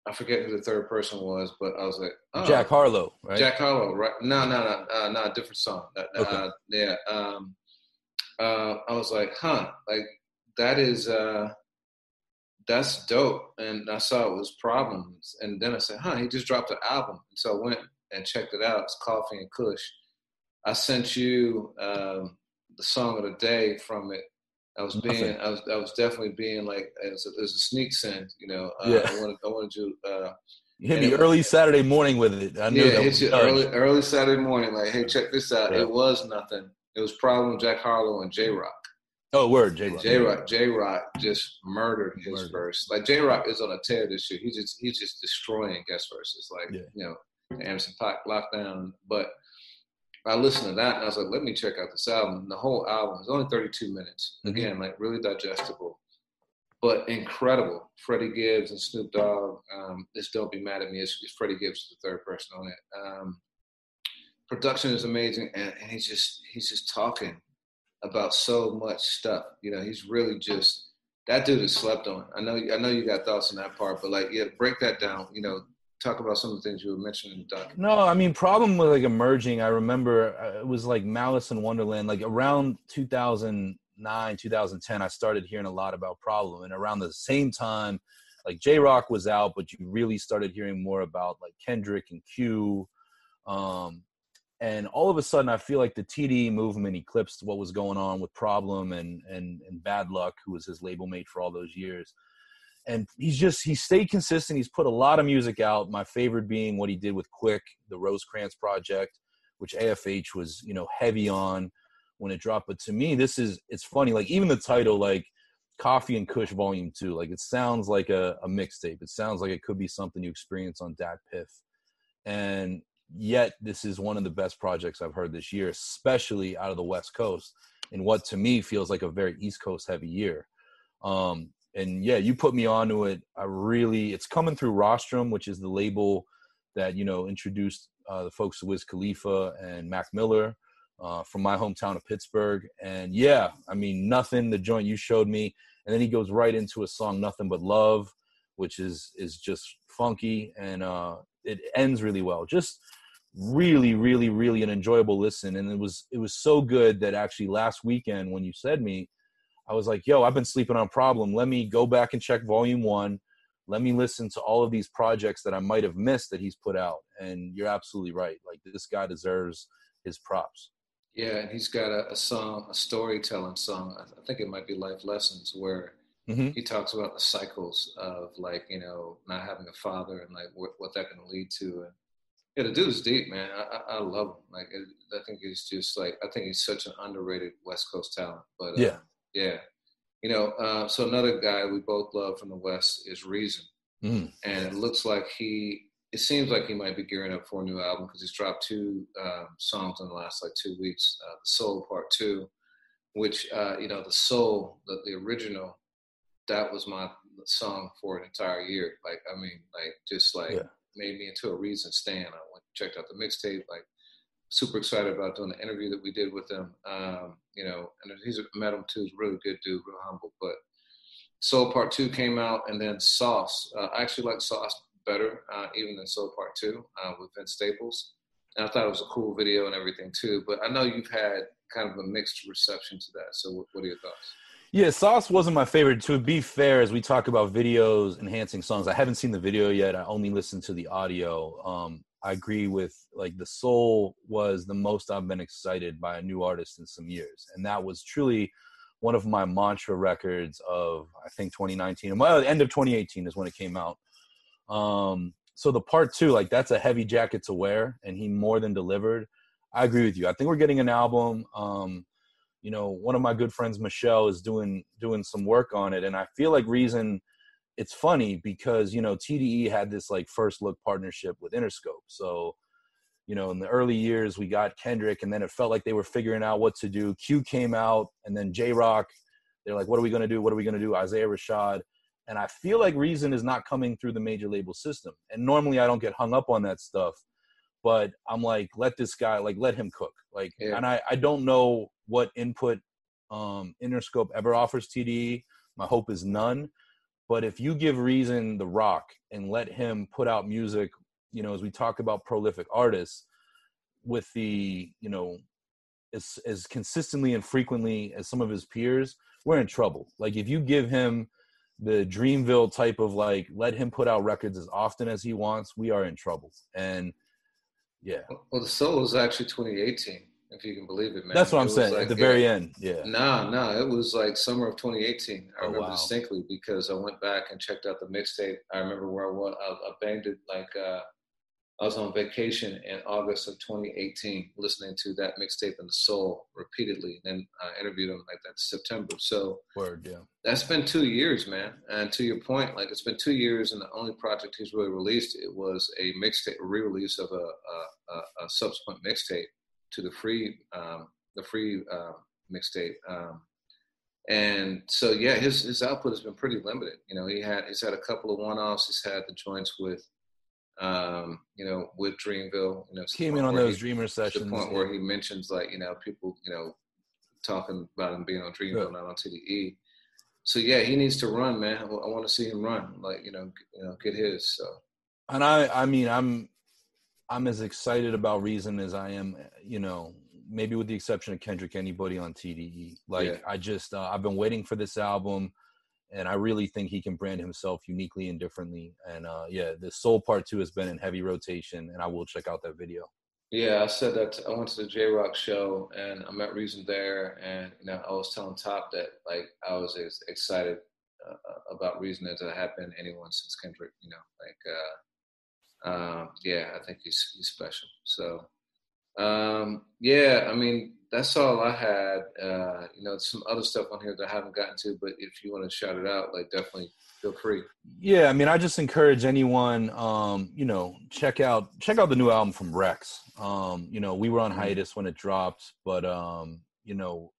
I forget who the third person was, but I was like, oh. Jack Harlow, right? Jack Harlow, right? No, no, no, uh, no, different song. Uh, okay. Uh, yeah. Um, uh, I was like, huh, like that is uh, that's dope. And I saw it was Problems, and then I said, huh, he just dropped an album, and so I went and checked it out. It's Coffee and Kush. I sent you um, the song of the day from it. I was being, I was, I was definitely being like, as a, as a sneak send, you know. Uh, yeah. I wanted, I wanted to. Uh, you hit me early Saturday morning with it. I knew yeah, that hit you early, early Saturday morning. Like, hey, check this out. Yeah. It was nothing. It was problem Jack Harlow and Jay Rock. Oh, word, Jay Rock. Jay Rock, Jay Rock just murdered his murdered. verse. Like Jay Rock is on a tear this year. He's just he's just destroying guest verses. Like yeah. you know, Anderson .Paak lockdown. But I listened to that and I was like, let me check out this album. the whole album is only 32 minutes. Mm-hmm. Again, like really digestible, but incredible. Freddie Gibbs and Snoop Dogg. Um, this Don't Be Mad at Me. It's, it's Freddie Gibbs, the third person on it. Um, production is amazing, and, and he's just he's just talking about so much stuff. You know, he's really just that dude is slept on. I know I know you got thoughts on that part, but like yeah, break that down. You know, talk about some of the things you were mentioning documentary. No, I mean, problem with like emerging. I remember uh, it was like Malice in Wonderland, like around 2009, 2010. I started hearing a lot about Problem, and around the same time, like j rock was out, but you really started hearing more about like Kendrick and Q. Um, and all of a sudden, I feel like the td movement eclipsed what was going on with Problem and and and Bad Lucc, who was his label mate for all those years and he's just he stayed consistent. He's put a lot of music out. My favorite being what he did with Quik, the Rosecrans project, which AFH was you know heavy on when it dropped. But to me, this is it's funny. Like even the title, like Coffee and Kush Volume Two, like it sounds like a, a mixtape. It sounds like it could be something you experience on DatPiff, and yet this is one of the best projects I've heard this year, especially out of the West Coast, in what to me feels like a very East Coast heavy year. Um, and yeah, you put me onto it. I really, it's coming through Rostrum, which is the label that you know introduced uh, the folks to Wiz Khalifa and Mac Miller uh, from my hometown of Pittsburgh. And yeah, I mean, nothing. The joint you showed me, and then he goes right into a song, "Nothing But Love," which is is just funky, and uh, it ends really well. Just really, really, really an enjoyable listen. And it was it was so good that actually last weekend when you said me I was like, yo, I've been sleeping on Problem. Let me go back and check volume one. Let me listen to all of these projects that I might have missed that he's put out. And you're absolutely right. Like this guy deserves his props. Yeah, and he's got a, a song, a storytelling song. I, think it might be Life Lessons, where mm-hmm. he talks about the cycles of like you know not having a father and like what, what that can lead to. And yeah, the dude's deep, man. I, I, love him. Like I think he's just like I think he's such an underrated West Coast talent. But uh, yeah, yeah. You know, uh, so another guy we both love from the West is Reason. Mm. And it looks like he, it seems like he might be gearing up for a new album because he's dropped two um, songs in the last like two weeks. Uh, the Soul Part Two, which, uh, you know, the Soul, the, the original, that was my song for an entire year. Like, I mean, like, just like yeah. made me into a Reason stand. I went, checked out the mixtape, like, super excited about doing the interview that we did with him. Um, you know, and he's met him too. He's a really good dude, real humble. But Soul Part Two came out, and then Sauce. Uh, I actually like Sauce better, uh, even than Soul Part Two uh, with Vince Staples. And I thought it was a cool video and everything too. But I know you've had kind of a mixed reception to that. So, what, what are your thoughts? Yeah, Sauce wasn't my favorite. To be fair, as we talk about videos enhancing songs, I haven't seen the video yet. I only listened to the audio. Um, I agree with like the soul was the most I've been excited by a new artist in some years, and that was truly one of my mantra records of I think 2019. Well, the end of 2018 is when it came out. Um, so the part two, like that's a heavy jacket to wear, and he more than delivered. I agree with you. I think we're getting an album. Um, you know, one of my good friends, Michelle, is doing doing some work on it, and I feel like Reason. It's funny because you know TDE had this like first look partnership with Interscope, so you know in the early years we got Kendrick, and then it felt like they were figuring out what to do. Q came out, and then J Rock. They're like, "What are we gonna do? What are we gonna do?" Isaiah Rashad, and I feel like Reason is not coming through the major label system. And normally I don't get hung up on that stuff, but I'm like, let this guy, like, let him cook. Like, Yeah. and I, I don't know what input um, Interscope ever offers TDE. My hope is none. But if you give Reason the rock and let him put out music, you know, as we talk about prolific artists, with the, you know, as as consistently and frequently as some of his peers, we're in trouble. Like if you give him the Dreamville type of like let him put out records as often as he wants, we are in trouble. And yeah, Well, the solo is actually 2018, if you can believe it, man. that's what I'm saying like- at the yeah. very end. Yeah, No, no, it was like summer of 2018. I Oh, remember wow. distinctly because I went back and checked out the mixtape. I remember where I was. I, I banged it like uh, I was on vacation in August of 2018, listening to that mixtape in the soul repeatedly. And then I interviewed him like that September. So word. Yeah, that's been two years, man. And to your point, like it's been two years, and the only project he's really released it was a mixtape, a re-release of a, a, a, a subsequent mixtape to the free, um, the free uh, mixtape. Um, and so, yeah, his his output has been pretty limited. You know, he had he's had a couple of one-offs. He's had the joints with, um, you know, with Dreamville. You know, came in on those he- Dreamer to the sessions. point where he mentions like you know people you know talking about him being on Dreamville, Yeah. not on TDE. So yeah, he needs to run, man. I, want to see him run, like you know, you know, get his. So and I, I mean, I'm, I'm as excited about Reason as I am, you know, maybe with the exception of Kendrick, anybody on TDE. Like, Yeah. I just, uh, I've been waiting for this album, and I really think he can brand himself uniquely and differently. And uh, yeah, the Soul Part Two has been in heavy rotation, and I will check out that video. yeah, I said that I went to the J Rock show and I met Reason there, and you know, I was telling Top that like I was as excited uh, about Reason as I have been anyone since Kendrick. You know, like uh, um, yeah, I think he's he's special. So um, yeah, I mean that's all I had. Uh, you know, some other stuff on here that I haven't gotten to, but if you want to shout it out, like definitely feel free. Yeah, I mean, I just encourage anyone, um, you know, check out check out the new album from Rex. Um, you know, we were on hiatus when it dropped, but um, you know,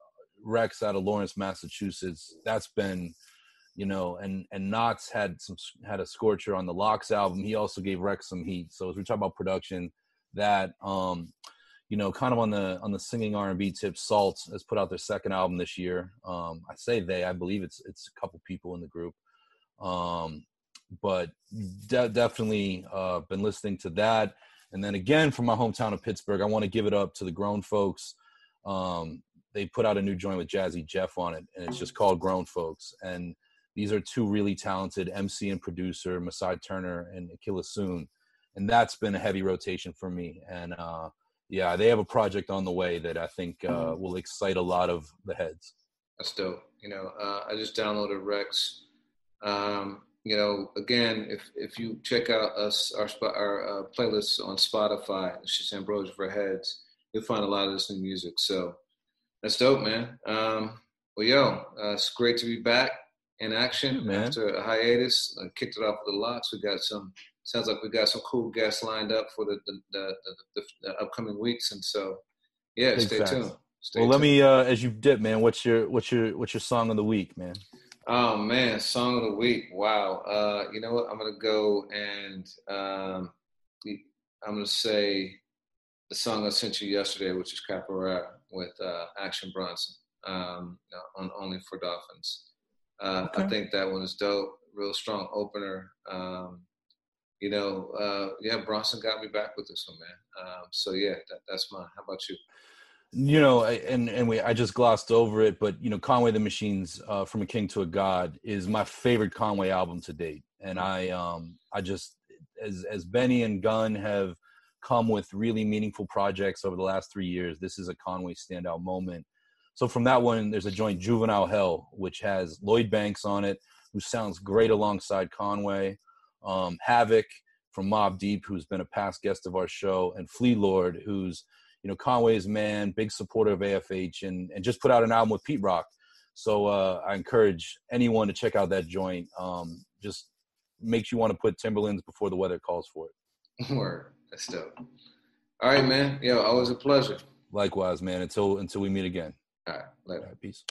Rex out of Lawrence, Massachusetts, that's been, you know, and and Nottz had some had a scorcher on the LOX album. He also gave Rex some heat. So as we talk about production, that um, you know, kind of on the on the singing R and B tip, SAULT has put out their second album this year. Um, I say they, I believe it's it's a couple people in the group um but de- definitely uh been listening to that and then again from my hometown of pittsburgh i want to give it up to the grown folks um they put out a new joint with jazzy jeff on it and it's just called grown folks and these are two really talented mc and producer masai turner and akila soon and that's been a heavy rotation for me and uh yeah they have a project on the way that i think uh will excite a lot of the heads That's dope. You know, uh, I just downloaded Rex. Um, you know, again, if if you check out us our our uh, playlists on Spotify, it's just Ambrosia for Heads. You'll find a lot of this new music. So that's dope, man. Um, well, yo, uh, it's great to be back in action Yeah, man. after a hiatus. I kicked it off with the LOX. We got some. Sounds like we got some cool guests lined up for the the, the, the, the, the upcoming weeks, and so yeah, Big stay facts. tuned. Stay well let me uh as you dip man what's your what's your what's your song of the week man Oh man, song of the week. Wow. Uh, you know what? I'm gonna go and um, I'm gonna say the song I sent you yesterday, which is Capoeira with uh, Action Bronson um, on Only for Dolphins. Uh, I think that one is dope. Real strong opener. Um, you know, uh, yeah, Bronson got me back with this one, man. Um, so yeah, that, that's mine. How about you? you know I- and and we i just glossed over it but you know conway the machines uh from a king to a god is my favorite conway album to date and i um i just as as benny and gunn have come with really meaningful projects over the last three years. This is a Conway standout moment. So from that one, there's a joint Juvenile Hell, which has Lloyd Banks on it, who sounds great alongside Conway. Um, Havoc from Mobb Deep, who's been a past guest of our show, and Flee Lord, who's you know Conway's man, big supporter of AFH, and and just put out an album with Pete Rock. So uh, I encourage anyone to check out that joint. Um, just makes you want to put Timberlands before the weather calls for it. Word, that's dope. All right, man. Yo, always a pleasure. Likewise, man. Until until we meet again. All right, later. All right, peace.